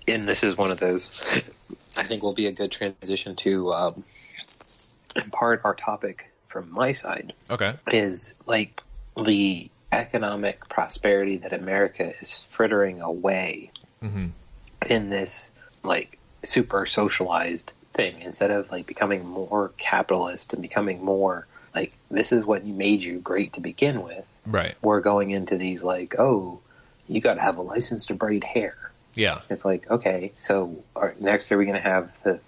and this is one of those. I think will be a good transition to um, impart our topic from my side Okay. is like the economic prosperity that America is frittering away Mm-hmm. In this like super socialized thing instead of like becoming more capitalist and becoming more like this is what made you great to begin with. Right. We're going into these like, oh, you got to have a license to braid hair. Yeah. It's like, okay, so are, next are we going to have the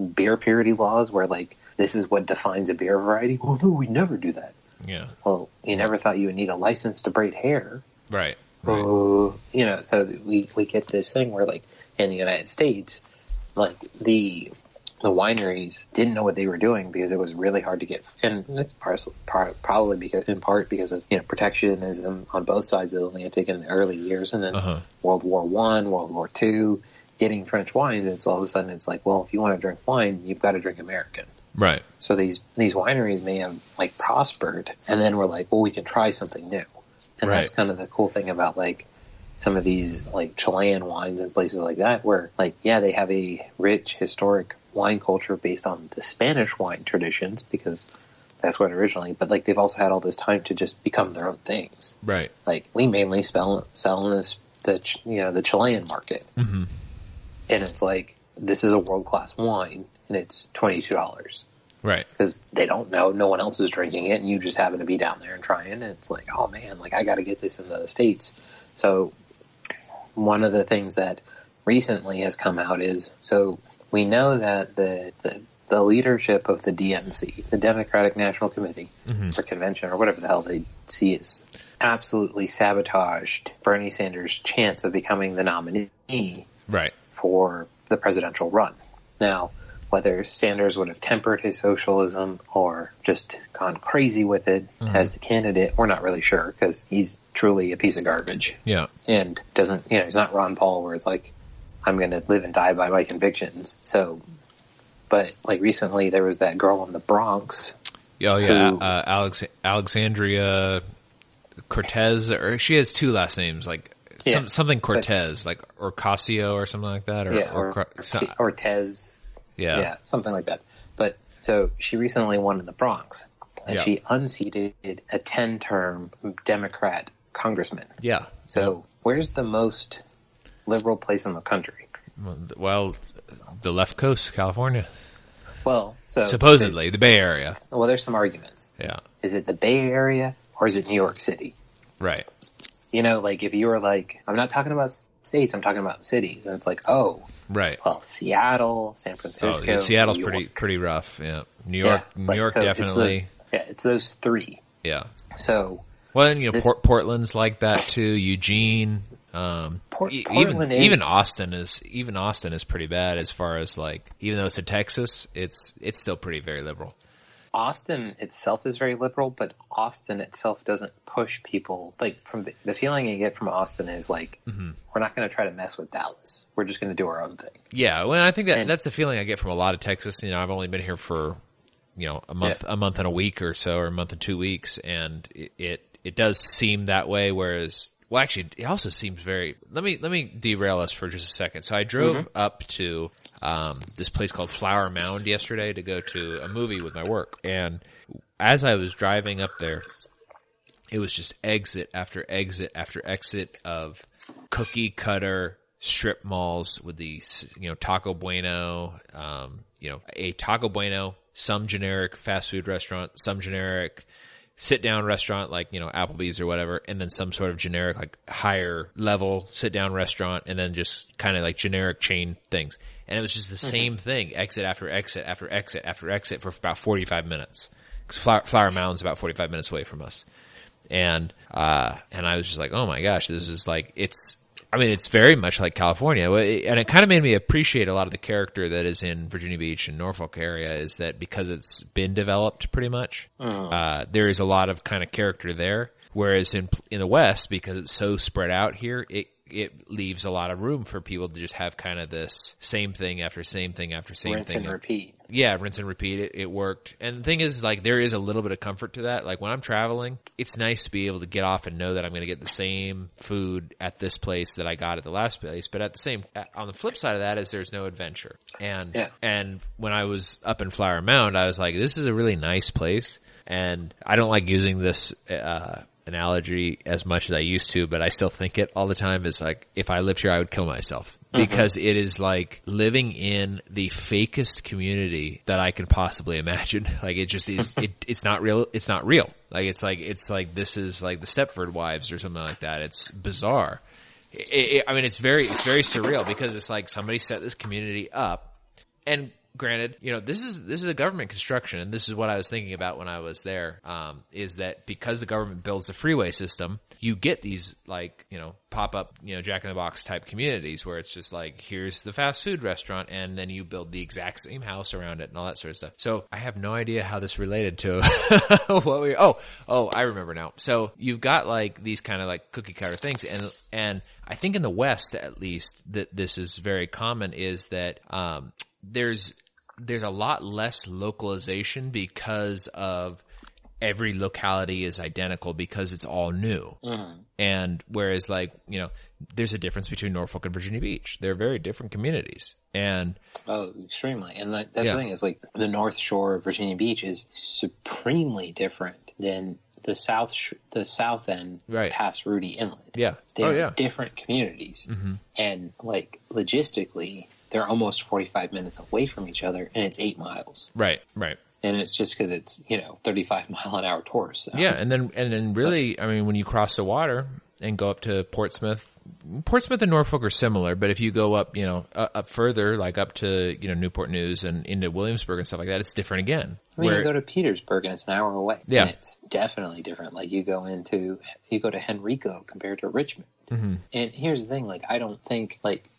beer purity laws where like this is what defines a beer variety? Oh no, we never do that. Yeah. Well, you never thought you would need a license to braid hair. Right. Right. Oh, you know, so we we get this thing where like in the United States, like the the wineries didn't know what they were doing because it was really hard to get, and par- probably because in part because of you know protectionism on both sides of the Atlantic in the early years, and then Uh-huh. World War One, World War Two, getting French wines. It's all of a sudden it's like, well, if you want to drink wine, you've got to drink American. Right. So these these wineries may have like prospered, and then we're like, well, we can try something new, and that's kind of the cool thing about like some of these like Chilean wines and places like that, where like yeah, they have a rich historic wine culture based on the Spanish wine traditions because that's what originally, but like they've also had all this time to just become their own things. Right. Like we mainly spell sell in this the you know the Chilean market, Mhm. and it's like this is a world class wine, and it's twenty two dollars Right. because they don't know no one else is drinking it and you just happen to be down there and trying and it's like oh man like i got to get this in the states so one of the things that recently has come out is so we know that the the, the leadership of the dnc the democratic national committee mm-hmm. or convention or whatever the hell they see is absolutely sabotaged bernie sanders chance of becoming the nominee Right. for the presidential run. Now, whether Sanders would have tempered his socialism or just gone crazy with it mm-hmm. as the candidate, we're not really sure because he's truly a piece of garbage Yeah. And doesn't, you know, he's not Ron Paul where it's like, I'm going to live and die by my convictions. So, but like recently there was that girl in the Bronx. Oh yeah. Who- Uh, Alex Alexandria Cortez, or she has two last names, like Yeah. some, something Cortez, like Orcasio or something like that, or, Yeah, or, or, Cor- so- or Tez. yeah. yeah, something like that. But so she recently won in the Bronx, and Yeah. she unseated a ten-term Democrat congressman. Yeah. So where's the most liberal place in the country? Well, the left coast, California, Well, so supposedly the Bay Area. Well, there's some arguments. Yeah. Is it the Bay Area or is it New York City? Right. You know, like if you were like, I'm not talking about states, I'm talking about cities, and it's like, oh, Right. well, Seattle, San Oh, Francisco, yeah, Seattle's New York. pretty pretty rough. Yeah. New Yeah, York, New York so it's the- definitely. yeah, it's those three. yeah. So Well, you know, This- Port- Portland's like that too. Eugene, um, Port- even is- even Austin is even Austin is pretty bad as far as like even though it's in Texas, it's it's still pretty very liberal. Austin itself is very liberal, but Austin itself doesn't push people. Like from the, the feeling I get from Austin is like, Mm-hmm. we're not going to try to mess with Dallas. We're just going to do our own thing. Yeah, well, I think that And- that's the feeling I get from a lot of Texas. You know, I've only been here for you know a month, a month and a week or so, or a month and two weeks, and it it, it does seem that way. Whereas, well, actually, it also seems very. Let me let me derail us for just a second. So I drove up to um, this place called Flower Mound yesterday to go to a movie with my work, and as I was driving up there, it was just exit after exit after exit of cookie cutter strip malls with the you know, Taco Bueno, um, you know, a Taco Bueno, some generic fast food restaurant, some generic sit down restaurant like, you know, Applebee's or whatever, and then some sort of generic like higher level sit down restaurant and then just kind of like generic chain things. And it was just the same thing, exit after exit after exit after exit for about 45 minutes. Cause Flower, Flower Mound's about 45 minutes away from us and uh, and I was just like, oh my gosh, this is like it's. I mean, it's very much like California, and it kind of made me appreciate a lot of the character that is in Virginia Beach and Norfolk area. Is that because it's been developed pretty much? Uh, there is a lot of kind of character there, whereas in in the West, because it's so spread out here, it it leaves a lot of room for people to just have kind of this same thing after same thing after same Rinse thing and repeat. yeah, rinse and repeat. It, it worked. And the thing is, like, there is a little bit of comfort to that. Like, when I'm traveling, it's nice to be able to get off and know that I'm going to get the same food at this place that I got at the last place. But at the same, on the flip side of that is there's no adventure. And, Yeah. and when I was up in Flower Mound, I was like, this is a really nice place. And I don't like using this, uh, analogy as much as I used to, but I still think it all the time is like, if I lived here, I would kill myself uh-huh. because it is like living in the fakest community that I can possibly imagine. Like it just is, it, it's not real. It's not real. Like it's like, it's like, this is like the Stepford wives or something like that. It's bizarre. It, it, I mean, it's very, it's very surreal because it's like somebody set this community up and granted, you know, this is this is a government construction, and this is what I was thinking about when I was there. Um, is that because the government builds a freeway system, you get these like you know pop up you know Jack in the Box type communities where it's just like here's the fast food restaurant, and then you build the exact same house around it and all that sort of stuff. So I have no idea how this related to what we. Oh, oh, I remember now. So you've got like these kind of like cookie cutter things, and and I think in the West at least that this is very common is that um, there's there's a lot less localization because of every locality is identical because it's all new. Mm-hmm. And whereas like, you know, there's a difference between Norfolk and Virginia Beach. They're very different communities. And Oh, extremely. And that, that's Yeah. the thing is like the North Shore of Virginia Beach is supremely different than the South sh- the South end Right. past Rudee Inlet. yeah. Oh, They're oh yeah. different communities, mm-hmm. and like logistically, they're almost forty five minutes away from each other, and it's eight miles. Right, right. And it's just because it's you know thirty five mile an hour tours. So. Yeah, and then and then really, I mean, when you cross the water and go up to Portsmouth, Portsmouth and Norfolk are similar, but if you go up, you know, uh, up further, like up to you know Newport News and into Williamsburg and stuff like that, it's different again. I mean, Where- you go to Petersburg and it's an hour away. Yeah. And it's definitely different. Like you go into, you go to Henrico compared to Richmond. Mm-hmm. And here's the thing, like, I don't think, like,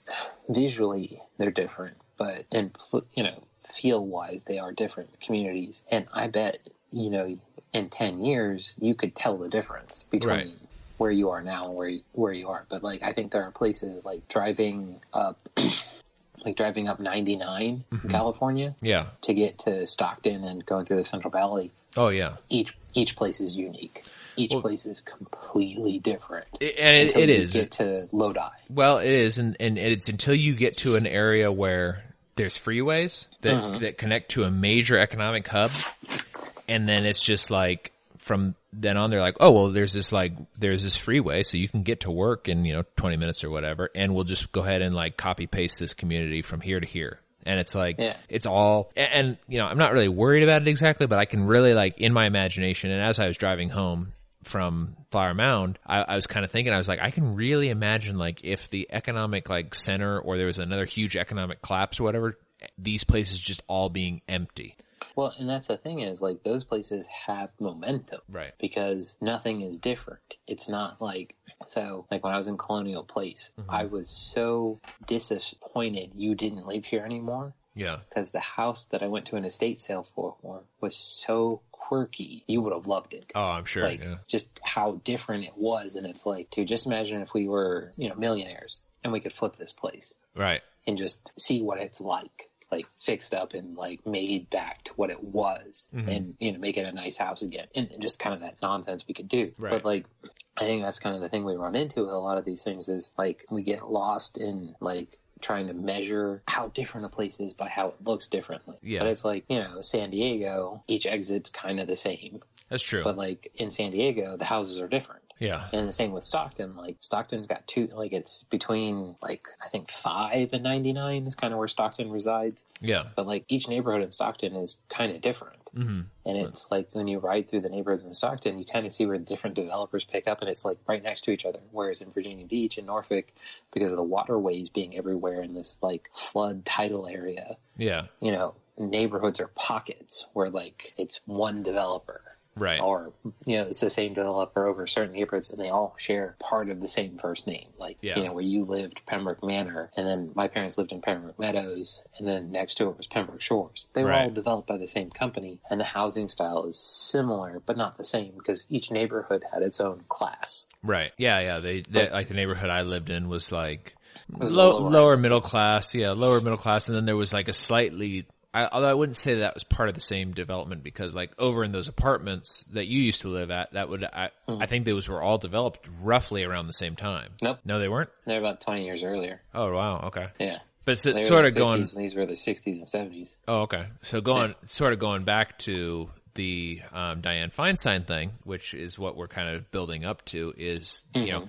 visually they're different, but, and, you know, feel wise, they are different communities. And I bet, you know, in 10 years, you could tell the difference between Right. where you are now and where you, where you are. But, like, I think there are places like driving up, like driving up 99 Mm-hmm. in California yeah. to get to Stockton and going through the Central Valley, Oh yeah. each each place is unique. Each Well- place is completely different. It- and it, until it you is. get to Lodi. Well, it is, and, and it's until you get to an area where there's freeways that Uh-huh. that connect to a major economic hub, and then it's just like from then on, they're like, oh well, there's this like there's this freeway, so you can get to work in you know 20 minutes or whatever, and we'll just go ahead and like copy paste this community from here to here. And it's like, Yeah. it's all, and, and, you know, I'm not really worried about it exactly, but I can really like in my imagination. And as I was driving home from Flower Mound, I, I was kind of thinking, I was like, I can really imagine like if the economic like center or there was another huge economic collapse or whatever, these places just all being empty. Well, and that's the thing is like those places have momentum. Right. Because nothing is different. It's not like so like when I was in Colonial Place, Mm-hmm. I was so disappointed you didn't live here anymore Yeah. because the house that I went to an estate sale for was so quirky. You would have loved it. Oh, I'm sure. like yeah. just how different it was and it's like dude just imagine if we were you know millionaires and we could flip this place Right. and just see what it's like like fixed up and like made back to what it was Mm-hmm. and you know make it a nice house again and, and just kind of that nonsense we could do Right. but like i think that's kind of the thing we run into with a lot of these things is like we get lost in like trying to measure how different a place is by how it looks differently Yeah. but it's like you know san diego each exit's kind of the same That's true. but like in San Diego, the houses are different. Yeah. And the same with Stockton. Like Stockton's got two, like it's between like I think five and ninety nine is kind of where Stockton resides. Yeah. But like each neighborhood in Stockton is kind of different. hmm And it's like when you ride through the neighborhoods in Stockton, you kind of see where different developers pick up, and it's like right next to each other. Whereas in Virginia Beach and Norfolk, because of the waterways being everywhere in this like flood tidal area, Yeah. you know, neighborhoods are pockets where like it's one developer Right. or you know it's the same developer over certain neighborhoods and they all share part of the same first name like Yeah. you know where you lived pembroke manor and then my parents lived in pembroke meadows and then next to it was pembroke shores they were Right. all developed by the same company and the housing style is similar but not the same because each neighborhood had its own class Right. Yeah, yeah. They, they like the neighborhood I lived in was like low, lower lower middle class. Yeah, lower middle class, and then there was like a slightly. I, although I wouldn't say that was part of the same development because like over in those apartments that you used to live at, that would I, I think those were all developed roughly around the same time. Nope. No, they weren't. they're about 20 years earlier Oh wow. Okay. yeah But were sort the of going. and these were the 60s and 70s Oh, okay. So going, sort of going back to the um, Dianne Feinstein thing, which is what we're kind of building up to, is you know,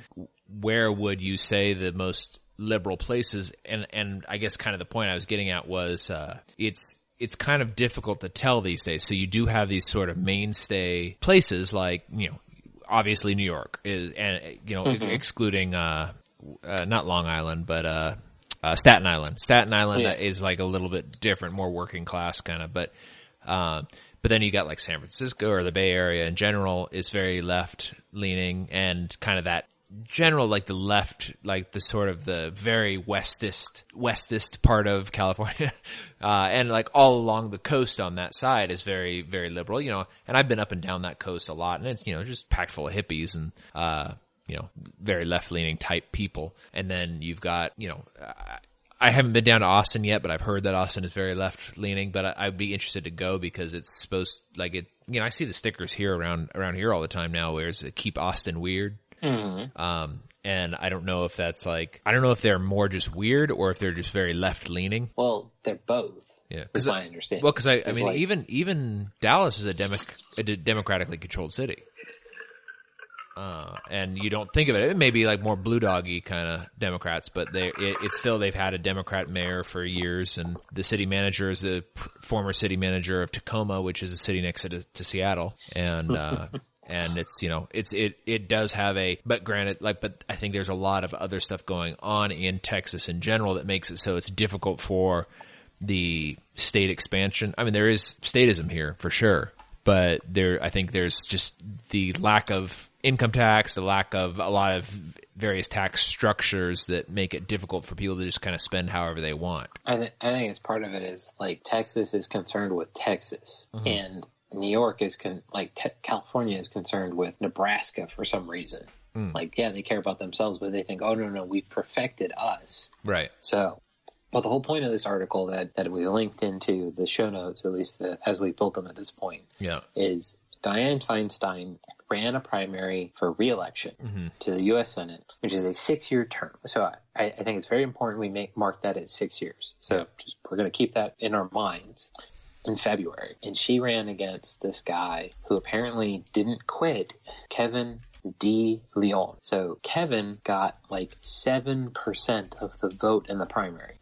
where would you say the most liberal places? And and I guess kind of the point I was getting at was uh, it's it's kind of difficult to tell these days. So you do have these sort of mainstay places like you know, obviously New York is, and you know, excluding uh, uh, not Long Island, but uh, uh, Staten Island. Staten Island Yeah. is like a little bit different, more working class kind of, but, um, but then you got like San Francisco or the Bay Area in general is very left leaning and kind of that general like the left like the sort of the very westest westest part of California uh and like all along the coast on that side is very very liberal you know and I've been up and down that coast a lot and it's you know just packed full of hippies and uh you know very left leaning type people and then you've got you know I- I haven't been down to Austin yet, but I've heard that Austin is very left leaning. But I, I'd be interested to go because it's supposed like it. You know, I see the stickers here around around here all the time now. Where it's keep Austin weird. Um, and I don't know if that's like I don't know if they're more just weird or if they're just very left leaning. Well, they're both. Yeah, because I understand. Well, because I, I mean, like- even even Dallas is a, demo, a democratically controlled city. Uh, and you don't think of it. It may be like more blue doggy kind of Democrats, but they it, it's still they've had a Democrat mayor for years, and the city manager is a former city manager of Tacoma, which is a city next to, to Seattle, and uh, and it's you know it's it it does have a but granted like but I think there's a lot of other stuff going on in Texas in general that makes it so it's difficult for the state expansion. I mean, there is statism here for sure, but there, I think there's just the lack of income tax, the lack of a lot of various tax structures that make it difficult for people to just kind of spend however they want. I, th- I think it's part of it is like Texas is concerned with Texas, Mm-hmm. and New York is con- like te- California is concerned with Nebraska for some reason. Mm. Like, yeah, they care about themselves, but they think, oh no, no, we've perfected us. Right. So, well, the whole point of this article that that we linked into the show notes, at least the, as we built them at this point, Yeah. is Dianne Feinstein ran a primary for reelection to the U.S. Senate, which is a six-year term. So I, I think it's very important we make mark that at six years. So just we're going to keep that in our minds. In February, and she ran against this guy who apparently didn't quit, Kevin De Leon. So Kevin got like seven percent of the vote in the primary.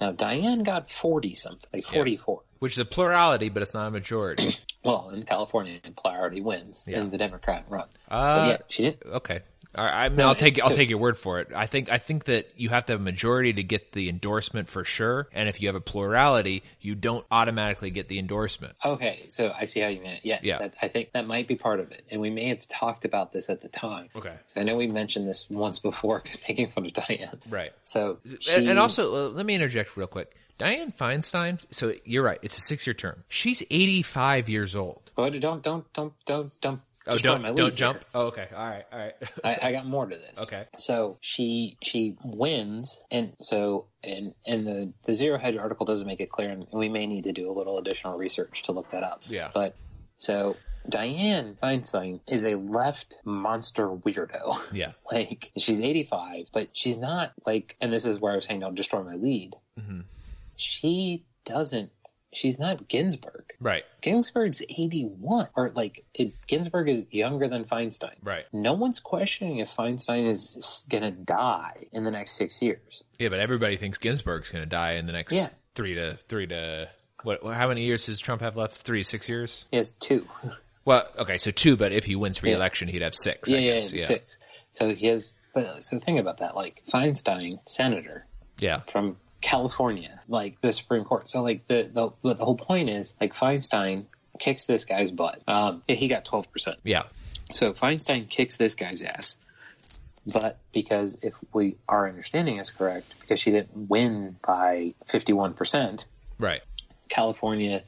Now Dianne got forty something, like forty-four. Which is a plurality, but it's not a majority. Well, in California, plurality wins Yeah. in the Democrat run. Uh, yeah, she didn't. Okay. I mean, I'll take I'll take your word for it. I think I think that you have to have a majority to get the endorsement for sure, and if you have a plurality, you don't automatically get the endorsement. Okay, so I see how you mean it. Yes, Yeah. that, I think that might be part of it, and we may have talked about this at the time. Okay. I know we mentioned this once before, making fun of Dianne. Right. So she, And, and also, uh, let me interject real quick. Dianne Feinstein. So you're right. It's a six year term. She's 85 years old. But don't don't don't don't don't. Oh, don't my don't here. jump. Oh, okay. All right. All right. I, I got more to this. Okay. So she she wins, and so and and the the zero hedge article doesn't make it clear, and we may need to do a little additional research to look that up. Yeah. But so Dianne Feinstein is a left monster weirdo. yeah. Like she's 85, but she's not like, and this is where I was saying don't destroy my lead. Mm-hmm. She doesn't. She's not Ginsburg. Right. Ginsburg's 81, or like it, Ginsburg is younger than Feinstein. Right. No one's questioning if Feinstein is gonna die in the next six years. Yeah, but everybody thinks Ginsburg's going to die in the next Yeah. three to three to what? How many years does Trump have left? Three, six years. He has two. Well, okay, so two. But if he wins re-election, he'd have six. yeah, I yeah, guess. yeah, yeah. six. So he has. But so think about that. Like Feinstein, senator, Yeah. from California, like the Supreme Court. So like the the but the whole point is like Feinstein kicks this guy's butt. Um, he got twelve percent. Yeah. So Feinstein kicks this guy's ass. But because if we our understanding is correct, because she didn't win by fifty one percent, Right. California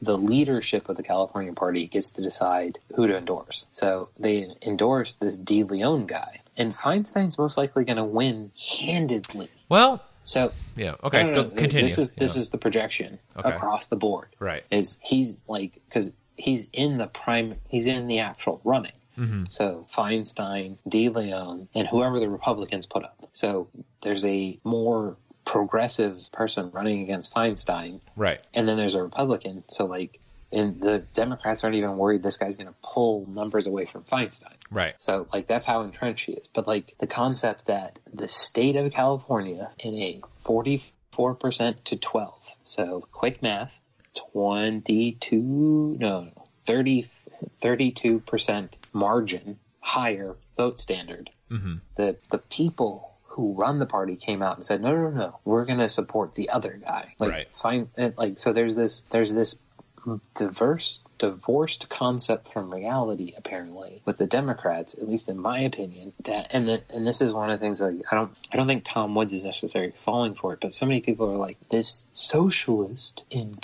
the leadership of the California party gets to decide who to endorse. So they endorse this De Leon guy. And Feinstein's most likely going to win handedly. Well. So Yeah. Okay. no, no, no, continue. This is this Yeah. is the projection Okay. across the board. right. Is he's like because he's in the prime, he's in the actual running. Mm-hmm. So Feinstein, De Leon, and whoever the Republicans put up. So there's a more progressive person running against Feinstein, Right. and then there's a Republican. So like, and the Democrats aren't even worried this guy's going to pull numbers away from Feinstein. Right. So like that's how entrenched he is. But like the concept that the state of California in a 44% to 12. So quick math, 22 no, no 30 32% margin higher vote standard. Mm-hmm. The the people who run the party came out and said, no, no, no, we're going to support the other guy. Like, Right. find it, like so. There's this there's this diverse divorced concept from reality apparently with the democrats at least in my opinion that and the, and this is one of the things that i don't i don't think tom woods is necessarily falling for it but so many people are like this socialist in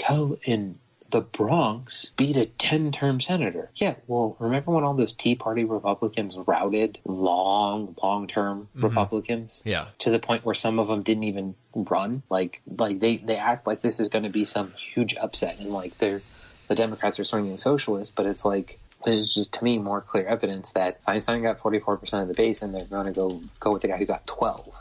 in the Bronx beat a 10 term senator. Yeah, well, remember when all those Tea Party Republicans routed long, long term mm-hmm. Republicans? Yeah. to the point where some of them didn't even run. Like like they they act like this is going to be some huge upset, and like they're the Democrats are swinging socialist, but it's like this is just to me more clear evidence that Feinstein got forty four percent of the base, and they're going to go go with the guy who got twelve.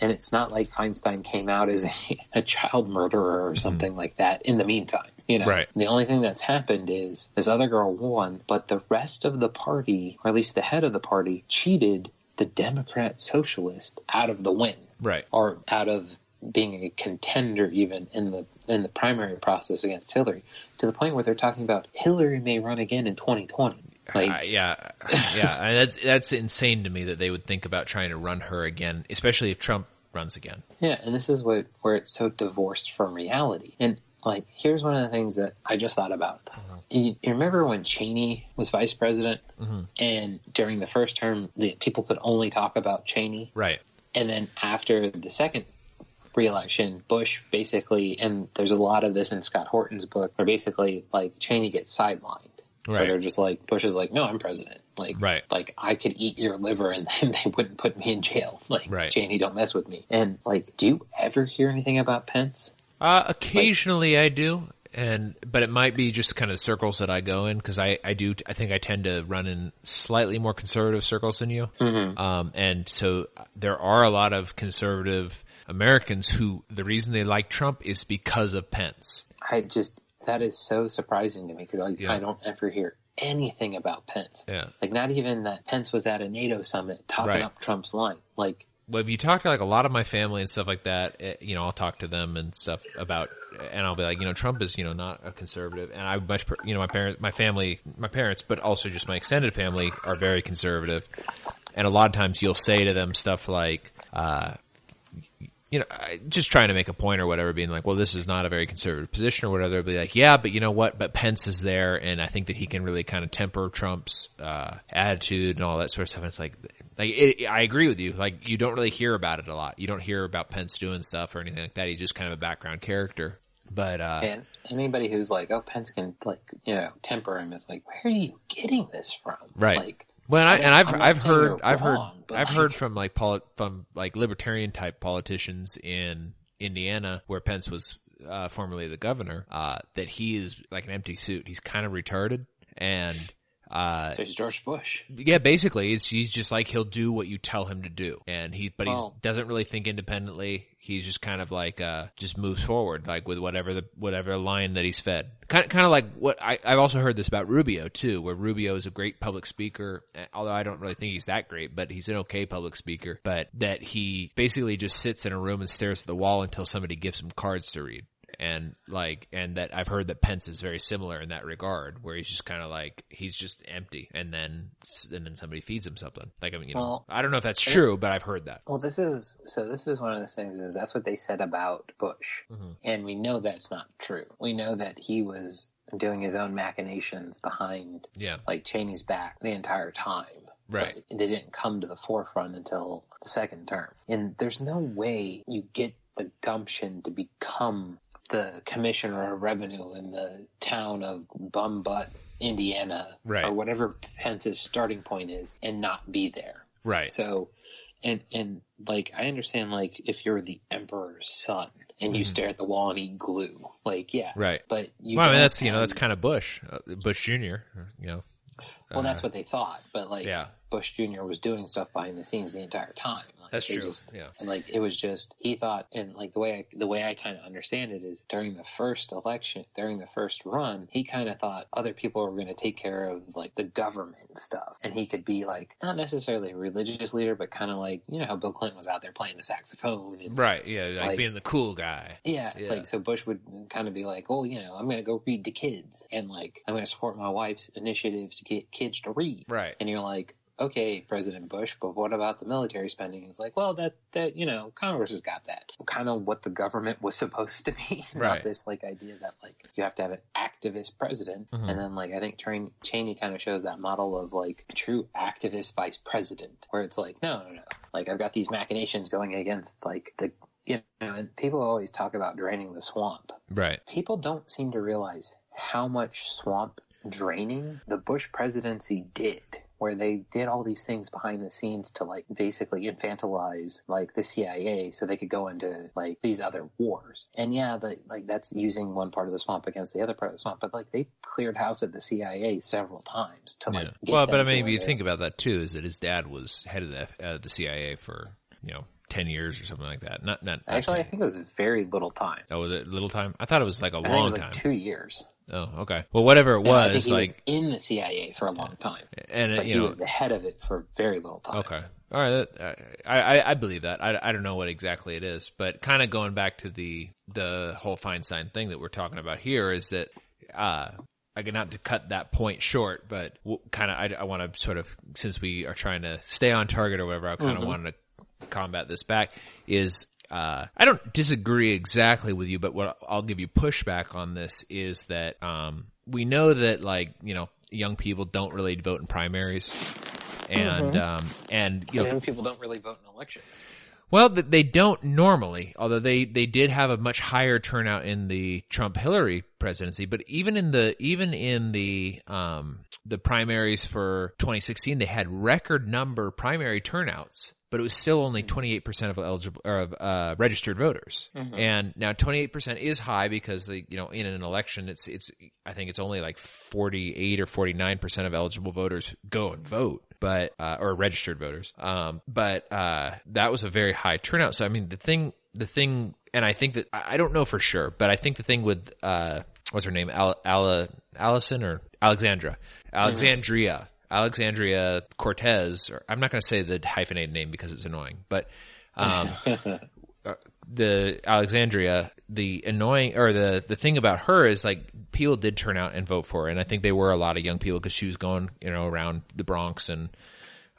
And it's not like Feinstein came out as a, a child murderer or mm-hmm. something like that in the meantime. You know, Right. the only thing that's happened is this other girl won, but the rest of the party, or at least the head of the party, cheated the Democrat socialist out of the win Right. or out of being a contender even in the in the primary process against Hillary to the point where they're talking about Hillary may run again in 2020. Like Uh, yeah, yeah. I mean, that's that's insane to me that they would think about trying to run her again, especially if Trump runs again. Yeah, and this is what where it's so divorced from reality. And like, here's one of the things that I just thought about. Mm-hmm. You, you remember when Cheney was vice president, mm-hmm. and during the first term, the people could only talk about Cheney, Right. and then after the second reelection, Bush basically, and there's a lot of this in Scott Horton's book, where basically like Cheney gets sidelined. Where Right. they're just like Bush is like, no, I'm president. Like, Right. like I could eat your liver and then they wouldn't put me in jail. Like, Right. Cheney, don't mess with me. And like, do you ever hear anything about Pence? Uh, occasionally I do, and but it might be just kind of the circles that I go in because I I do I think I tend to run in slightly more conservative circles than you, um, and so there are a lot of conservative Americans who the reason they like Trump is because of Pence. I just that is so surprising to me because like Yeah. I don't ever hear anything about Pence. Yeah. Like not even that Pence was at a NATO summit topping Right. up Trump's line. Like Well, if you talk to like a lot of my family and stuff like that, eh, you know, I'll talk to them and stuff about, and I'll be like, you know, Trump is, you know, not a conservative, and I much, you know, my parents, my family, my parents, but also just my extended family are very conservative, and a lot of times you'll say to them stuff like, uh, you know, just trying to make a point or whatever, being like, well, this is not a very conservative position or whatever. Be like, yeah, but you know what? But Pence is there, and I think that he can really kind of temper Trump's uh, attitude and all that sort of stuff. And it's like, like it, I agree with you. Like, you don't really hear about it a lot. You don't hear about Pence doing stuff or anything like that. He's just kind of a background character. But uh, and anybody who's like, oh, Pence can like you know temper him. It's like, where are you getting this from? Right. Like, Well, and, I, and I've I'm I've heard I've heard I've like- heard from like poli- from like libertarian type politicians in Indiana where Pence was uh, formerly the governor uh, that he is like an empty suit. He's kind of retarded and. Uh, so it's George Bush. yeah, basically, it's, he's just like he'll do what you tell him to do, and he but he doesn't really think independently. He's just kind of like uh, just moves forward, like with whatever the whatever line that he's fed. Kind of, kind of like what I, I've also heard this about Rubio too, where Rubio is a great public speaker, eh, although I don't really think he's that great, but he's an okay public speaker. But that he basically just sits in a room and stares at the wall until somebody gives him cards to read and like and that I've heard that Pence is very similar in that regard, where he's just kind of like he's just empty, and then and then somebody feeds him something. Like I mean, you know, Well, I don't know if that's true, but I've heard that. Well, this is so. This is one of those things. Is that's what they said about Bush, Mm-hmm. and we know that's not true. We know that he was doing his own machinations behind, Yeah, like Cheney's back the entire time. Right. But they didn't come to the forefront until the second term. And there's no way you get the gumption to become the commissioner of revenue in the town of Bumbutt, Indiana, Right. or whatever Pence's starting point is, and not be there. right. So, and and like I understand, like if you're the emperor's son and you stare at the wall and eat glue, like yeah, Mm-hmm. Right. But you well, I mean, that's you know that's kind of Bush, uh, Bush Junior. You know, well, that's uh, what they thought. But like yeah. Bush Jr. was doing stuff behind the scenes the entire time. That's they true, just- yeah. and like it was just he thought, and like the way I, the way I kind of understand it is during the first election, during the first run, he kind of thought other people were going to take care of like the government stuff, and he could be like not necessarily a religious leader, but kind of like you know how Bill Clinton was out there playing the saxophone and right. Yeah, like, Like- being the cool guy. yeah, Yeah. like so Bush would kind of be like, "Oh, you know, I'm going to go read to kids, and like I'm going to support my wife's initiatives to get kids to read." Right. And you're like, okay, President Bush, but what about the military spending? It's like, well, that that you know, Congress has got that. Kind of what the government was supposed to be. Right. Not this like idea that like you have to have an activist president, Mhm. and then like I think Train, Cheney kind of shows that model of like a true activist vice president, where it's like, no, no, no, like I've got these machinations going against like the you know, and people always talk about draining the swamp Right. people don't seem to realize how much swamp draining the Bush presidency did where they did all these things behind the scenes to like basically infantilize like the CIA so they could go into like these other wars. And yeah, the, like that's using one part of the swamp against the other part of the swamp, but like they cleared house at the CIA several times to like Yeah. Well, but I mean, where you think about that too. Is that his dad was head of the uh, the CIA for you know ten years or something like that? Not not not actually I think it was very little time. Oh, was it little time? I thought it was like a I long was like time. two years. Oh, okay. Well, whatever it Yeah, I think was, he like, was in the CIA for a long time, and it, he know, was the head of it for very little time. Okay. All right. I, I, I believe that. I, I don't know what exactly it is, but kind of going back to the, the whole Feinstein thing that we're talking about here is that, uh, again, not to cut that point short, but kind of, I, I want to sort of, since we are trying to stay on target or whatever, I kind of wanted to combat this back is, uh, I don't disagree exactly with you, but what I'll give you pushback on this is that, um, we know that like, you know, young people don't really vote in primaries and um, and you know, Young people don't really vote in elections. well, they don't normally. Although they they did have a much higher turnout in the Trump Hillary presidency, but even in the even in the um the primaries for 2016, they had record number primary turnouts. But it was still only 28% of eligible or of uh, registered voters, and now 28% is high because the you know in an election it's it's I think it's only like 48 or 49% of eligible voters go and vote but uh, or registered voters. Um, but uh, that was a very high turnout. So I mean, the thing, the thing, and I think that I don't know for sure, but I think the thing with uh, what's her name, Al- Ala, Allison or Alexandra, Alexandria. Alexandria Cortez, or I'm not going to say the hyphenated name because it's annoying, but um, uh, the Alexandria, the annoying or the the thing about her is like people did turn out and vote for her, and I think they were a lot of young people because she was going you know around the Bronx and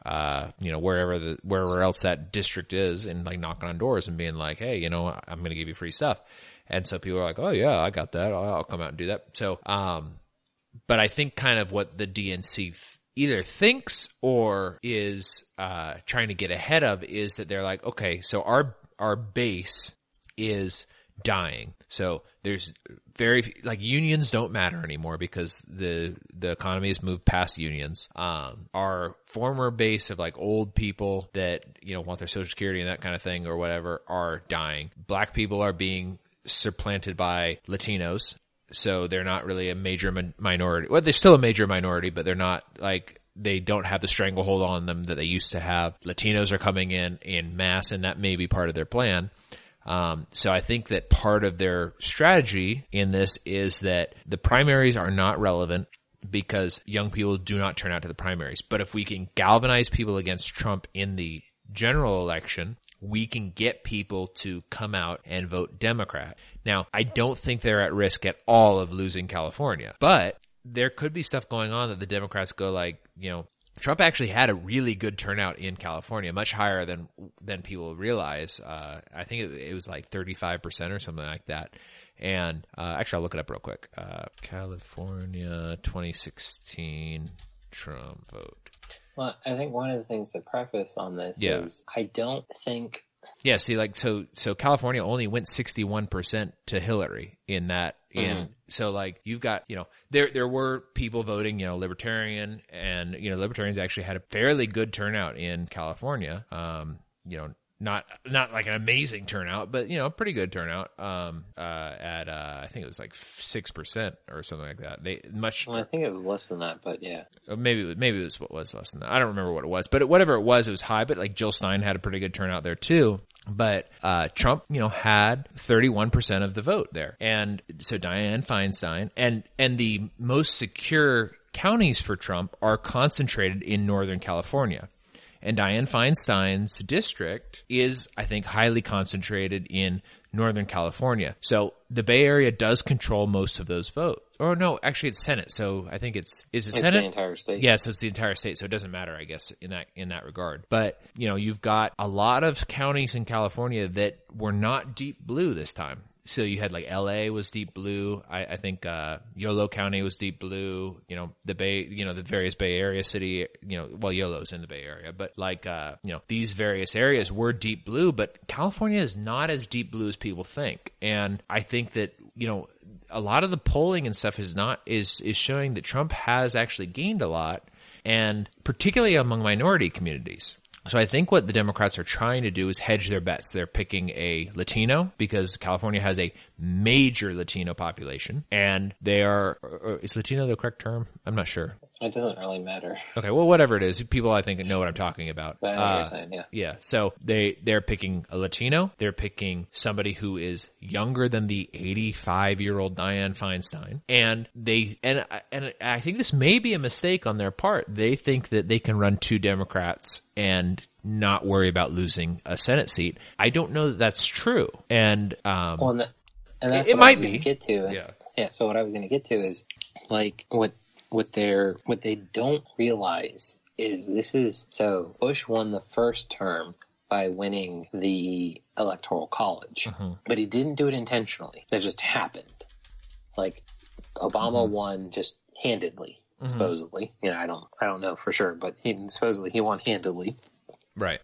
uh you know wherever the wherever else that district is and like knocking on doors and being like hey you know I'm going to give you free stuff, and so people are like oh yeah I got that. I'll, I'll come out and do that. So um but I think kind of what the DNC either thinks or is uh, trying to get ahead of is that they're like, okay, so our our base is dying. So there's very like unions don't matter anymore because the the economy has moved past unions. Um, our former base of like old people that you know want their social security and that kind of thing or whatever are dying. Black people are being supplanted by Latinos so they're not really a major min- minority. Well, they're still a major minority, but they're not like they don't have the stranglehold on them that they used to have. Latinos are coming in in mass, and that may be part of their plan. Um, so I think that part of their strategy in this is that the primaries are not relevant because young people do not turn out to the primaries. But if we can galvanize people against Trump in the general election, we can get people to come out and vote Democrat. Now, I don't think they're at risk at all of losing California, but there could be stuff going on that the Democrats go like, you know, Trump actually had a really good turnout in California, much higher than than people realize. Uh, I think it, it was like thirty five percent or something like that. And uh, actually, I'll look it up real quick. Uh, California, twenty sixteen Trump vote. Well, I think one of the things to preface on this Yeah. is I don't think Yeah, see, like so, so California only went sixty one percent to Hillary in that. In Mhm. so, like you've got, you know, there there were people voting, you know, libertarian, and you know, libertarians actually had a fairly good turnout in California. Um, you know, not not like an amazing turnout, but you know, pretty good turnout. Um, uh, at uh, I think it was like six percent or something like that. They much well, I think it was less than that, but yeah. maybe it was- maybe it was what was less than that. I don't remember what it was, but it, whatever it was, it was high. But like Jill Stein had a pretty good turnout there too. But uh, Trump, you know, had 31% of the vote there, and so Dianne Feinstein and and the most secure counties for Trump are concentrated in Northern California. And Dianne Feinstein's district is, I think, highly concentrated in Northern California. So the Bay Area does control most of those votes, or no, actually it's Senate. So I think it's is it It's Senate? the entire state. Yeah, so it's the entire state, so it doesn't matter, I guess, in that in that regard. But you know, you've got a lot of counties in California that were not deep blue this time. So you had like L.A. was deep blue. I, I think uh, Yolo County was deep blue. You know the Bay, you know the various Bay Area city. You know, well Yolo's in the Bay Area, but like uh, you know these various areas were deep blue. But California is not as deep blue as people think, and I think that you know a lot of the polling and stuff is not is is showing that Trump has actually gained a lot, and particularly among minority communities. So I think what the Democrats are trying to do is hedge their bets. They're picking a Latino because California has a major Latino population, and they are, uh, uh, is Latino the correct term? I'm not sure. It doesn't really matter. Okay, well, whatever it is, people I think know what I'm talking about. But I know what Uh, saying, yeah. yeah. So they they're picking a Latino. They're picking somebody who is younger than the 85 year old Dianne Feinstein, and they and and I think this may be a mistake on their part. They think that they can run two Democrats and not worry about losing a Senate seat. I don't know that that's true. And um, Well, and, that, and that's It what might be. to get to. Yeah. yeah. So what I was going to get to is like what what they're what they don't realize is this is so Bush won the first term by winning the electoral college, Mm-hmm. but he didn't do it intentionally. That just happened. Like Obama Mm-hmm. won just handedly, supposedly. You know, I don't I don't know for sure, but he supposedly he won handedly. right.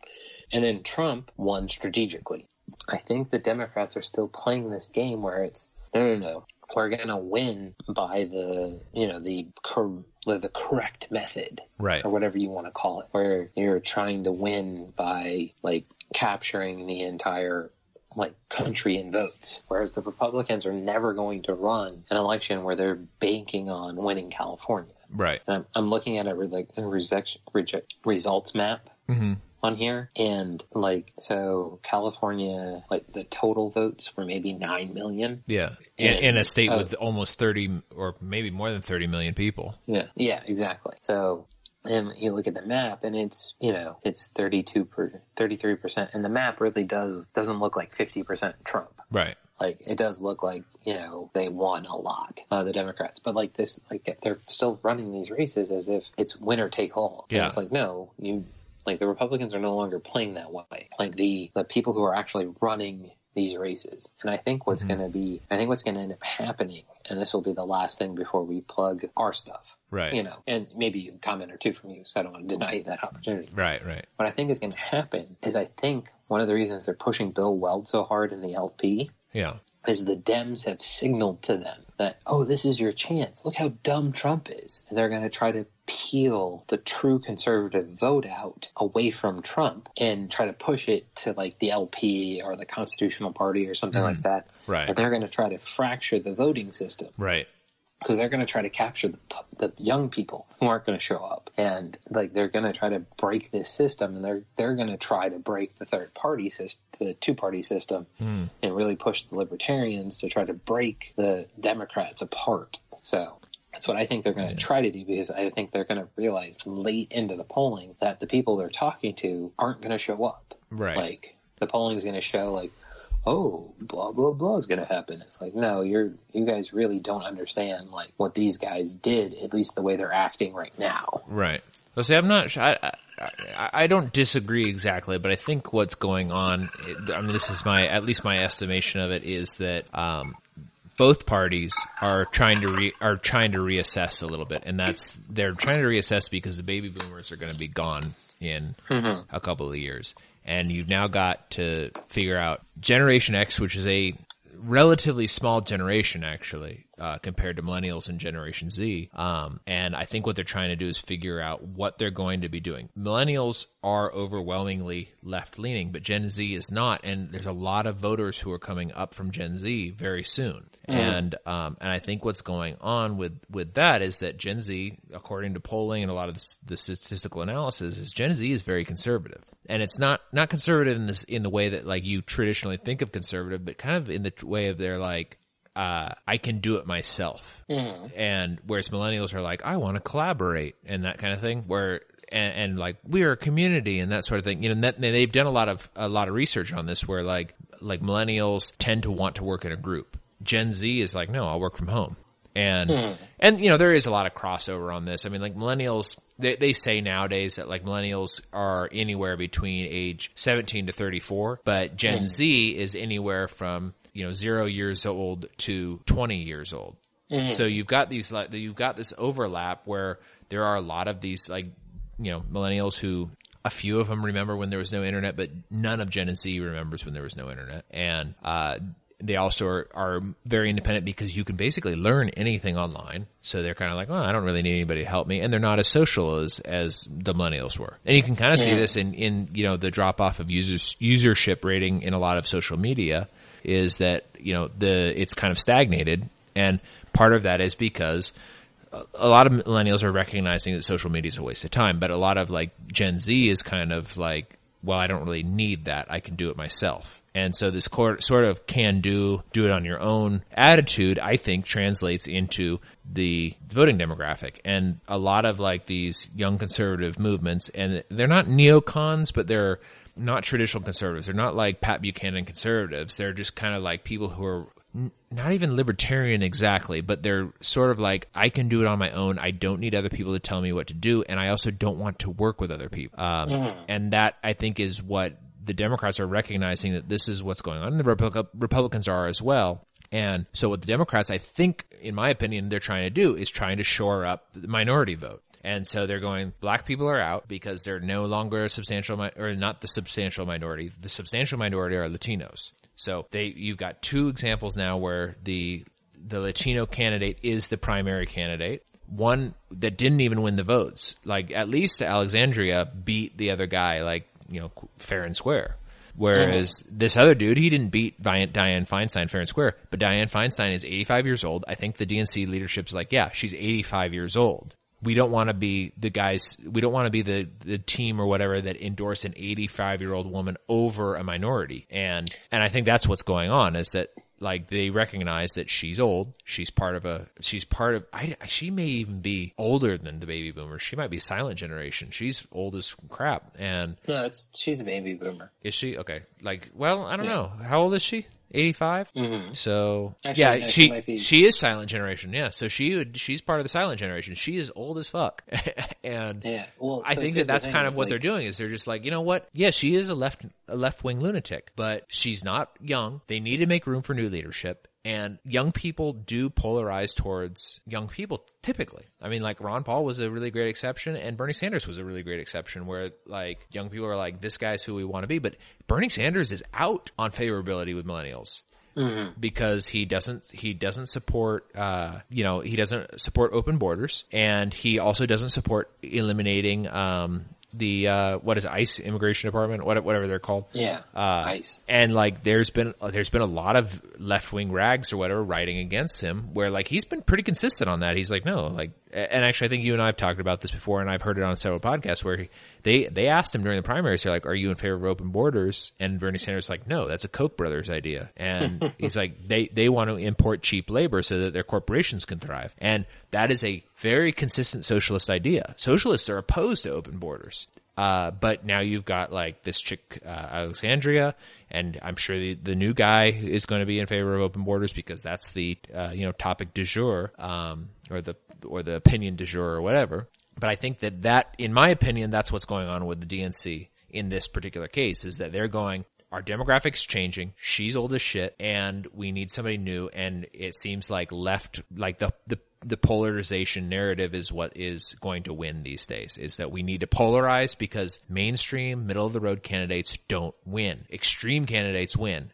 And then Trump won strategically. I think the Democrats are still playing this game where it's no, no, no. We're gonna win by the you know the cor- the correct method Right. or whatever you want to call it, where you're trying to win by like capturing the entire like country in votes, whereas the Republicans are never going to run an election where they're banking on winning California. Right. And I'm, I'm looking at a like a results map hmm on here, and like so, California, like the total votes were maybe nine million. Yeah. In, And, in a state uh, with almost 30 or maybe more than 30 million people. Yeah, yeah, exactly. So. And you look at the map, and it's you know it's thirty two per thirty three percent, and the map really does doesn't look like fifty percent Trump. Right. Like it does look like you know they won a lot, uh, the Democrats. But like this, like they're still running these races as if it's winner take all. And Yeah. it's like no, you like the Republicans are no longer playing that way. Like the the people who are actually running these races, and I think what's mm-hmm. going to be, I think what's going to end up happening, and this will be the last thing before we plug our stuff. Right. You know, and maybe a comment or two from you, so I don't want to deny you that opportunity. Right. Right. What I think is going to happen is I think one of the reasons they're pushing Bill Weld so hard in the LP Yeah. is the Dems have signaled to them that, oh, this is your chance. Look how dumb Trump is. And they're going to try to peel the true conservative vote out away from Trump and try to push it to like the LP or the Constitutional Party or something mm-hmm. like that. Right. And they're going to try to fracture the voting system Right. Because they're going to try to capture the, the young people who aren't going to show up, and like they're going to try to break this system, and they're they're going to try to break the third party system, the two party system, hmm. and really push the libertarians to try to break the Democrats apart. So. That's what I think they're going to try to do because I think they're going to realize late into the polling that the people they're talking to aren't going to show up. Right. Like the polling is going to show like, oh, blah blah blah is going to happen. It's like, no, you're you guys really don't understand like what these guys did. At least the way they're acting right now. Right. Well, see, I'm not. I, I I don't disagree exactly, but I think what's going on. I mean, this is my at least my estimation of it is that um, both parties are trying to re, are trying to reassess a little bit, and that's they're trying to reassess because the baby boomers are going to be gone in a couple of years, and you've now got to figure out Generation X, which is a relatively small generation actually uh, compared to millennials and generation z. Um, and i think what they're trying to do is figure out what they're going to be doing. Millennials are overwhelmingly left leaning but gen z is not. And there's a lot of voters who are coming up from gen z very soon. And um, and i think what's going on with with that is that gen z according to polling and a lot of the, the statistical analysis is gen z is very conservative. And it's not not conservative in this in the way that like you traditionally think of conservative, but kind of in the way of they're like, uh, I can do it myself, mm-hmm. and whereas millennials are like, I want to collaborate and that kind of thing, where and, and like we are a community and that sort of thing. You know, and that, and they've done a lot of a lot of research on this, where like like millennials tend to want to work in a group. Gen Z is like, no, I'll work from home And hmm. and you know there is a lot of crossover on this. I mean, like millennials, they they say nowadays that like millennials are anywhere between age 17 to 34, but Gen hmm. Z is anywhere from you know zero years old to 20 years old. So you've got these like you've got this overlap where there are a lot of these like you know millennials who a few of them remember when there was no internet, but none of Gen Z remembers when there was no internet, and uh, they also are, are very independent because you can basically learn anything online. So they're kind of like, oh, I don't really need anybody to help me, and they're not as social as as the millennials were. And you can kind of see this in in you know the drop off of users usership rating in a lot of social media is that you know the it's kind of stagnated, and part of that is because a lot of millennials are recognizing that social media is a waste of time, but a lot of like Gen Z is kind of like, well, I don't really need that. I can do it myself. And so this sort of can do, do it on your own attitude, I think translates into the voting demographic. And a lot of like these young conservative movements, and they're not neocons, but they're not traditional conservatives. They're not like Pat Buchanan conservatives. They're just kind of like people who are n- not even libertarian exactly, but they're sort of like, I can do it on my own. I don't need other people to tell me what to do. And I also don't want to work with other people. Um, And that I think is what the Democrats are recognizing that this is what's going on. And the Republic- Republicans are as well. And so what the Democrats, I think, in my opinion, they're trying to do is trying to shore up the minority vote. And so they're going, black people are out because they're no longer a substantial, mi- or not the substantial minority. The substantial minority are Latinos. So they, you've got two examples now where the, the Latino candidate is the primary candidate. One that didn't even win the votes. Like at least Alexandria beat the other guy, like, you know, fair and square. Whereas uh-huh. this other dude, he didn't beat Dianne Feinstein fair and square, but Dianne Feinstein is 85 years old. I think the DNC leadership's like, yeah, she's 85 years old. We don't want to be the guys, we don't want to be the, the team or whatever that endorse an 85 year old woman over a minority. And, and I think that's what's going on is that like they recognize that she's old. She's part of a. She's part of. I, she may even be older than the baby boomers. She might be silent generation. She's old as crap. And No, it's she's a baby boomer. is she okay? Like, well, I don't know. How old is she? 85 Mhm. so Actually, yeah no, she she she is silent generation yeah so she would she's part of the silent generation she is old as fuck and Yeah. Well, I so think that that's thing, kind of what like, they're doing is they're just like, you know what? Yeah, she is a left a left wing lunatic, but she's not young. They need to make room for new leadership. And young people do polarize towards young people typically. I mean, like Ron Paul was a really great exception and Bernie Sanders was a really great exception where like young people are like, this guy's who we want to be. But Bernie Sanders is out on favorability with millennials because he doesn't he doesn't support uh, you know he doesn't support open borders and he also doesn't support eliminating um, the uh, what is it, ICE immigration department what, whatever they're called Yeah. uh, Ice. and like there's been there's been a lot of left wing rags or whatever writing against him where like he's been pretty consistent on that he's like no like and actually I think you and I have talked about this before and I've heard it on several podcasts where he, they they asked him during the primaries they're like are you in favor of open borders? And Bernie Sanders is like no that's a Koch brothers idea. And he's like they they want to import cheap labor so that their corporations can thrive. And that is a very consistent socialist idea. Socialists are opposed to open borders. Uh, but now you've got like this chick, uh, Alexandria, and I'm sure the, the new guy is going to be in favor of open borders because that's the, uh, you know, topic du jour, um, or the, or the opinion du jour or whatever. But I think that that, in my opinion, that's what's going on with the DNC in this particular case is that they're going, our demographics changing. She's old as shit, and we need somebody new. And it seems like left, like the the the polarization narrative is what is going to win these days. Is that we need to polarize because mainstream, middle of the road candidates don't win. Extreme candidates win.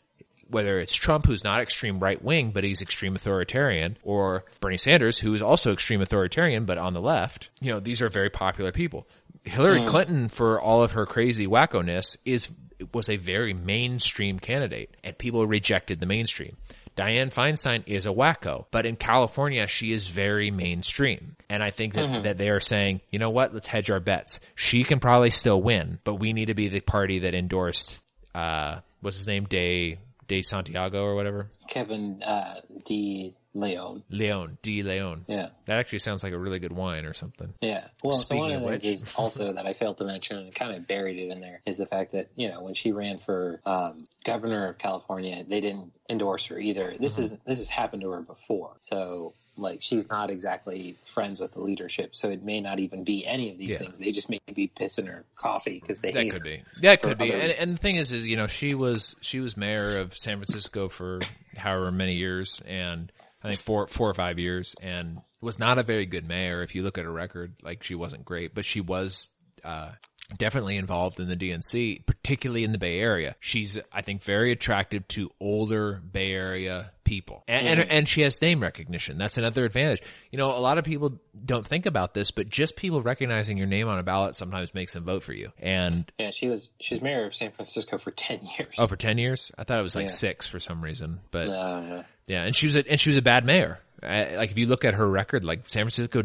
Whether it's Trump, who's not extreme right wing, but he's extreme authoritarian, or Bernie Sanders, who is also extreme authoritarian, but on the left, you know, these are very popular people. Hillary Clinton, for all of her crazy wackoness, is was a very mainstream candidate, and people rejected the mainstream. Dianne Feinstein is a wacko, but in California, she is very mainstream. And I think that, that they are saying, you know what, let's hedge our bets. She can probably still win, but we need to be the party that endorsed, uh, what's his name? De, De Santiago or whatever? Kevin uh, De Leon. Leon, De Leon. Yeah. That actually sounds like a really good wine or something. Yeah. Well, so one of of the things is also that I failed to mention and kind of buried it in there is the fact that, you know, when she ran for um, governor of California, they didn't endorse her either. This Mm-hmm. is this has happened to her before. So like she's not exactly friends with the leadership, so it may not even be any of these Yeah. things. They just may be pissing her coffee because they That could be. That could be. And, and the thing is, is you know, she was she was mayor of San Francisco for however many years, and I think four four or five years, and was not a very good mayor. If you look at her record, like she wasn't great, but she was. Uh, Definitely involved in the DNC, particularly in the Bay Area. She's, I think, very attractive to older Bay Area people, and and, and she has name recognition. That's another advantage. You know, a lot of people don't think about this, but just people recognizing your name on a ballot sometimes makes them vote for you. And Yeah, she was she was mayor of San Francisco for ten years. Oh, for ten years? I thought it was like Yeah. six for some reason. But Uh, yeah, and she was a, and she was a bad mayor. I, like if you look at her record, like San Francisco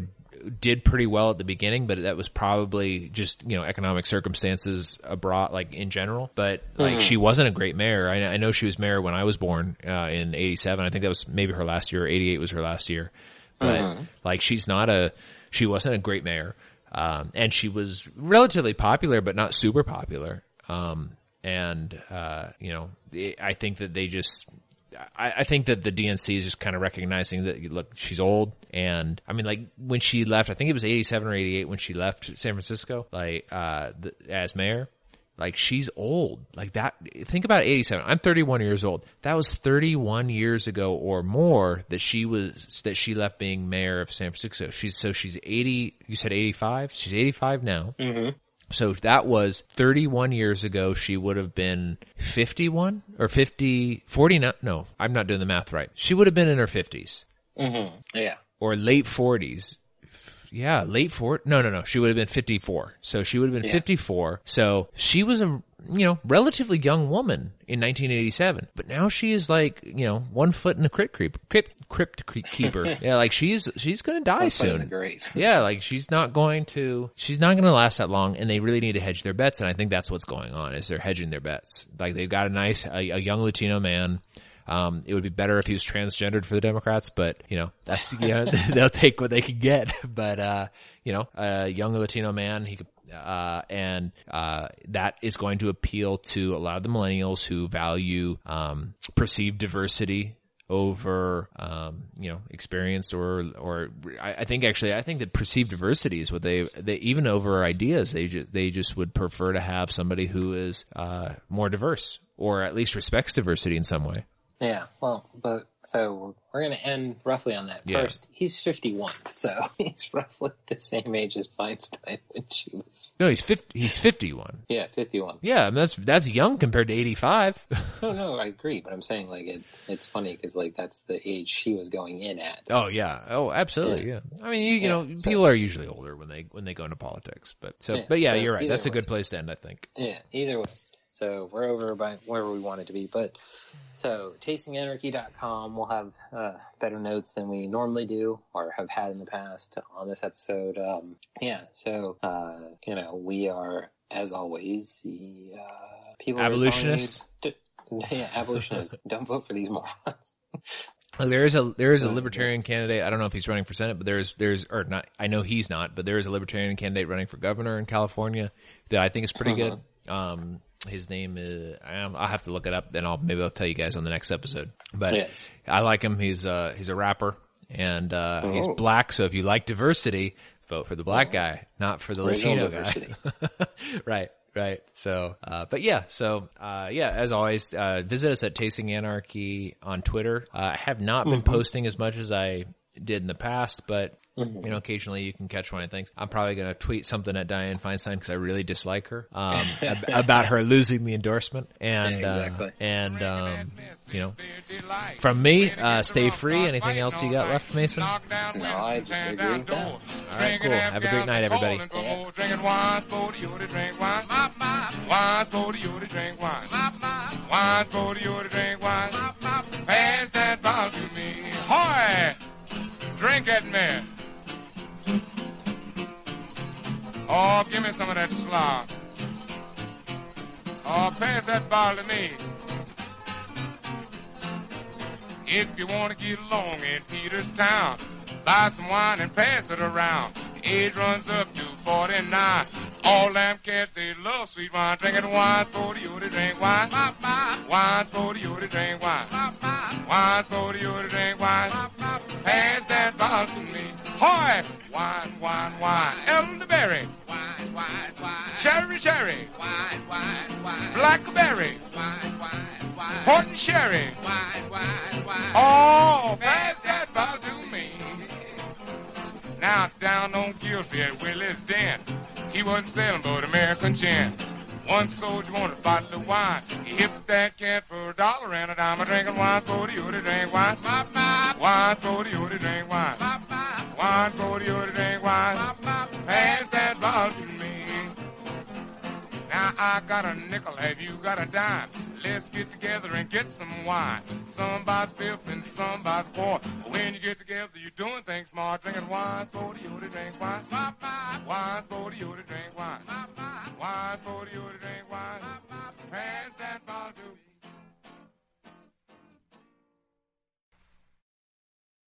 did pretty well at the beginning, but that was probably just you know economic circumstances abroad, like in general. But like she wasn't a great mayor. I, I know she was mayor when I was born uh, in '87. I think that was maybe her last year. '88 was her last year. But like she's not a she wasn't a great mayor, um, and she was relatively popular, but not super popular. Um, and uh, you know, I think that they just I, I think that the DNC is just kind of recognizing that look, she's old, and I mean, like when she left, I think it was eighty seven or eighty eight when she left San Francisco, like uh, the, as mayor. Like she's old. Like that. Think about 87. I'm 31 years old. That was 31 years ago or more that she was, that she left being mayor of San Francisco. She's, so she's 80, you said 85? She's 85 now. Mm-hmm. So that was 31 years ago. She would have been 51 or 50, 49. No, I'm not doing the math right. She would have been in her 50s mm-hmm. yeah. or late 40s. Yeah, late 40. No, no, no. She would have been 54. So she would have been Yeah. 54. So she was a, you know, relatively young woman in 1987. But now she is like, you know, one foot in the crypt creep, crypt, crypt keeper. yeah, like she's, she's going to die One foot in the soon. grave. Yeah, like she's not going to she's not going to last that long and they really need to hedge their bets and I think that's what's going on is they're hedging their bets. Like they've got a nice a, a young Latino man um, it would be better if he was transgendered for the Democrats, but you know that's you know they'll take what they can get. But uh, you know, a young Latino man, he could, uh, and uh, that is going to appeal to a lot of the millennials who value um, perceived diversity over um, you know experience or or I, I think actually I think that perceived diversity is what they they even over ideas they just they just would prefer to have somebody who is uh, more diverse or at least respects diversity in some way. Yeah, well, but so we're going to end roughly on that. Yeah. First, he's 51, so he's roughly the same age as Feinstein when she was. No, he's 50, he's 51. Yeah, 51. Yeah, I mean, that's that's young compared to 85. No, no, I agree, but I'm saying like it. It's funny because like that's the age she was going in at. oh yeah. Oh, absolutely. Yeah. I mean, you, you Yeah, know, so- people are usually older when they when they go into politics. But so Yeah, but yeah, so you're right. That's a good place to end, I think. Yeah, either way. So we're over by wherever we wanted to be. But so tastinganarchy.com will have uh, better notes than we normally do or have had in the past on this episode. Um, yeah, so, uh, you know, we are, as always, the uh, people. Abolitionists? to- yeah, abolitionists. Don't vote for these morons. There is a there is a libertarian candidate. I don't know if he's running for senate, but there's there's or not. I know he's not, but there is a libertarian candidate running for governor in California that I think is pretty good. Um, his name is um, I'll have to look it up, and I'll maybe I'll tell you guys on the next episode. But Yes. I like him. He's uh he's a rapper and uh, he's Oh. black. So if you like diversity, vote for the black guy, not for the Original Latino diversity. guy. right. Right. So, uh, but yeah, so, uh, yeah, as always, uh, visit us at Tasting Anarchy on Twitter. Uh, I have not been posting as much as I did in the past, but, you know, occasionally you can catch one of things. I'm probably going to tweet something at Dianne Feinstein because I really dislike her, um, ab- about her losing the endorsement. And, Yeah, exactly. uh, and, um, you know, from me, uh, stay free. Anything else you got left, Mason? No, I just agree with that. All right, cool. Have a great night, everybody. Yeah. Drink at me. Oh, give me some of that slop. Oh, pass that bottle to me. If you want to get along in Peterstown, buy some wine and pass it around. Age runs up to 49. All them cats, they love sweet wine. Drinking wine's for you to drink wine. Wine's for you to drink wine. Wine's for you to drink wine. Pass that bottle to me. Hoy! Wine, wine, wine. Elderberry. Wine, wine, wine. Cherry, cherry. Wine, wine, wine. Blackberry. Wine, wine, wine. Port and sherry. Wine, wine, wine. Oh, pass that bottle to me. Now down on Gillsby at Willie's Den, he wasn't selling but American gin. One soldier wanted a bottle of wine. He hipped that can for a dollar and a dime. a drinking wine for the to drink wine. Bop, bop, Wine for the to drink wine. bop, bop, Wine for the to drink wine. bop, bop. Pass that bottle to me. Now I got a nickel, have you got a dime? Let's get together and get some wine. Somebody's fifth and somebody's. But when you get together, you're doing things smart. Drinking wine for you to drink wine. Bop, bop, Wine for you to drink wine. bop, bop, Wine for the you to drink wine. Pass that bottle to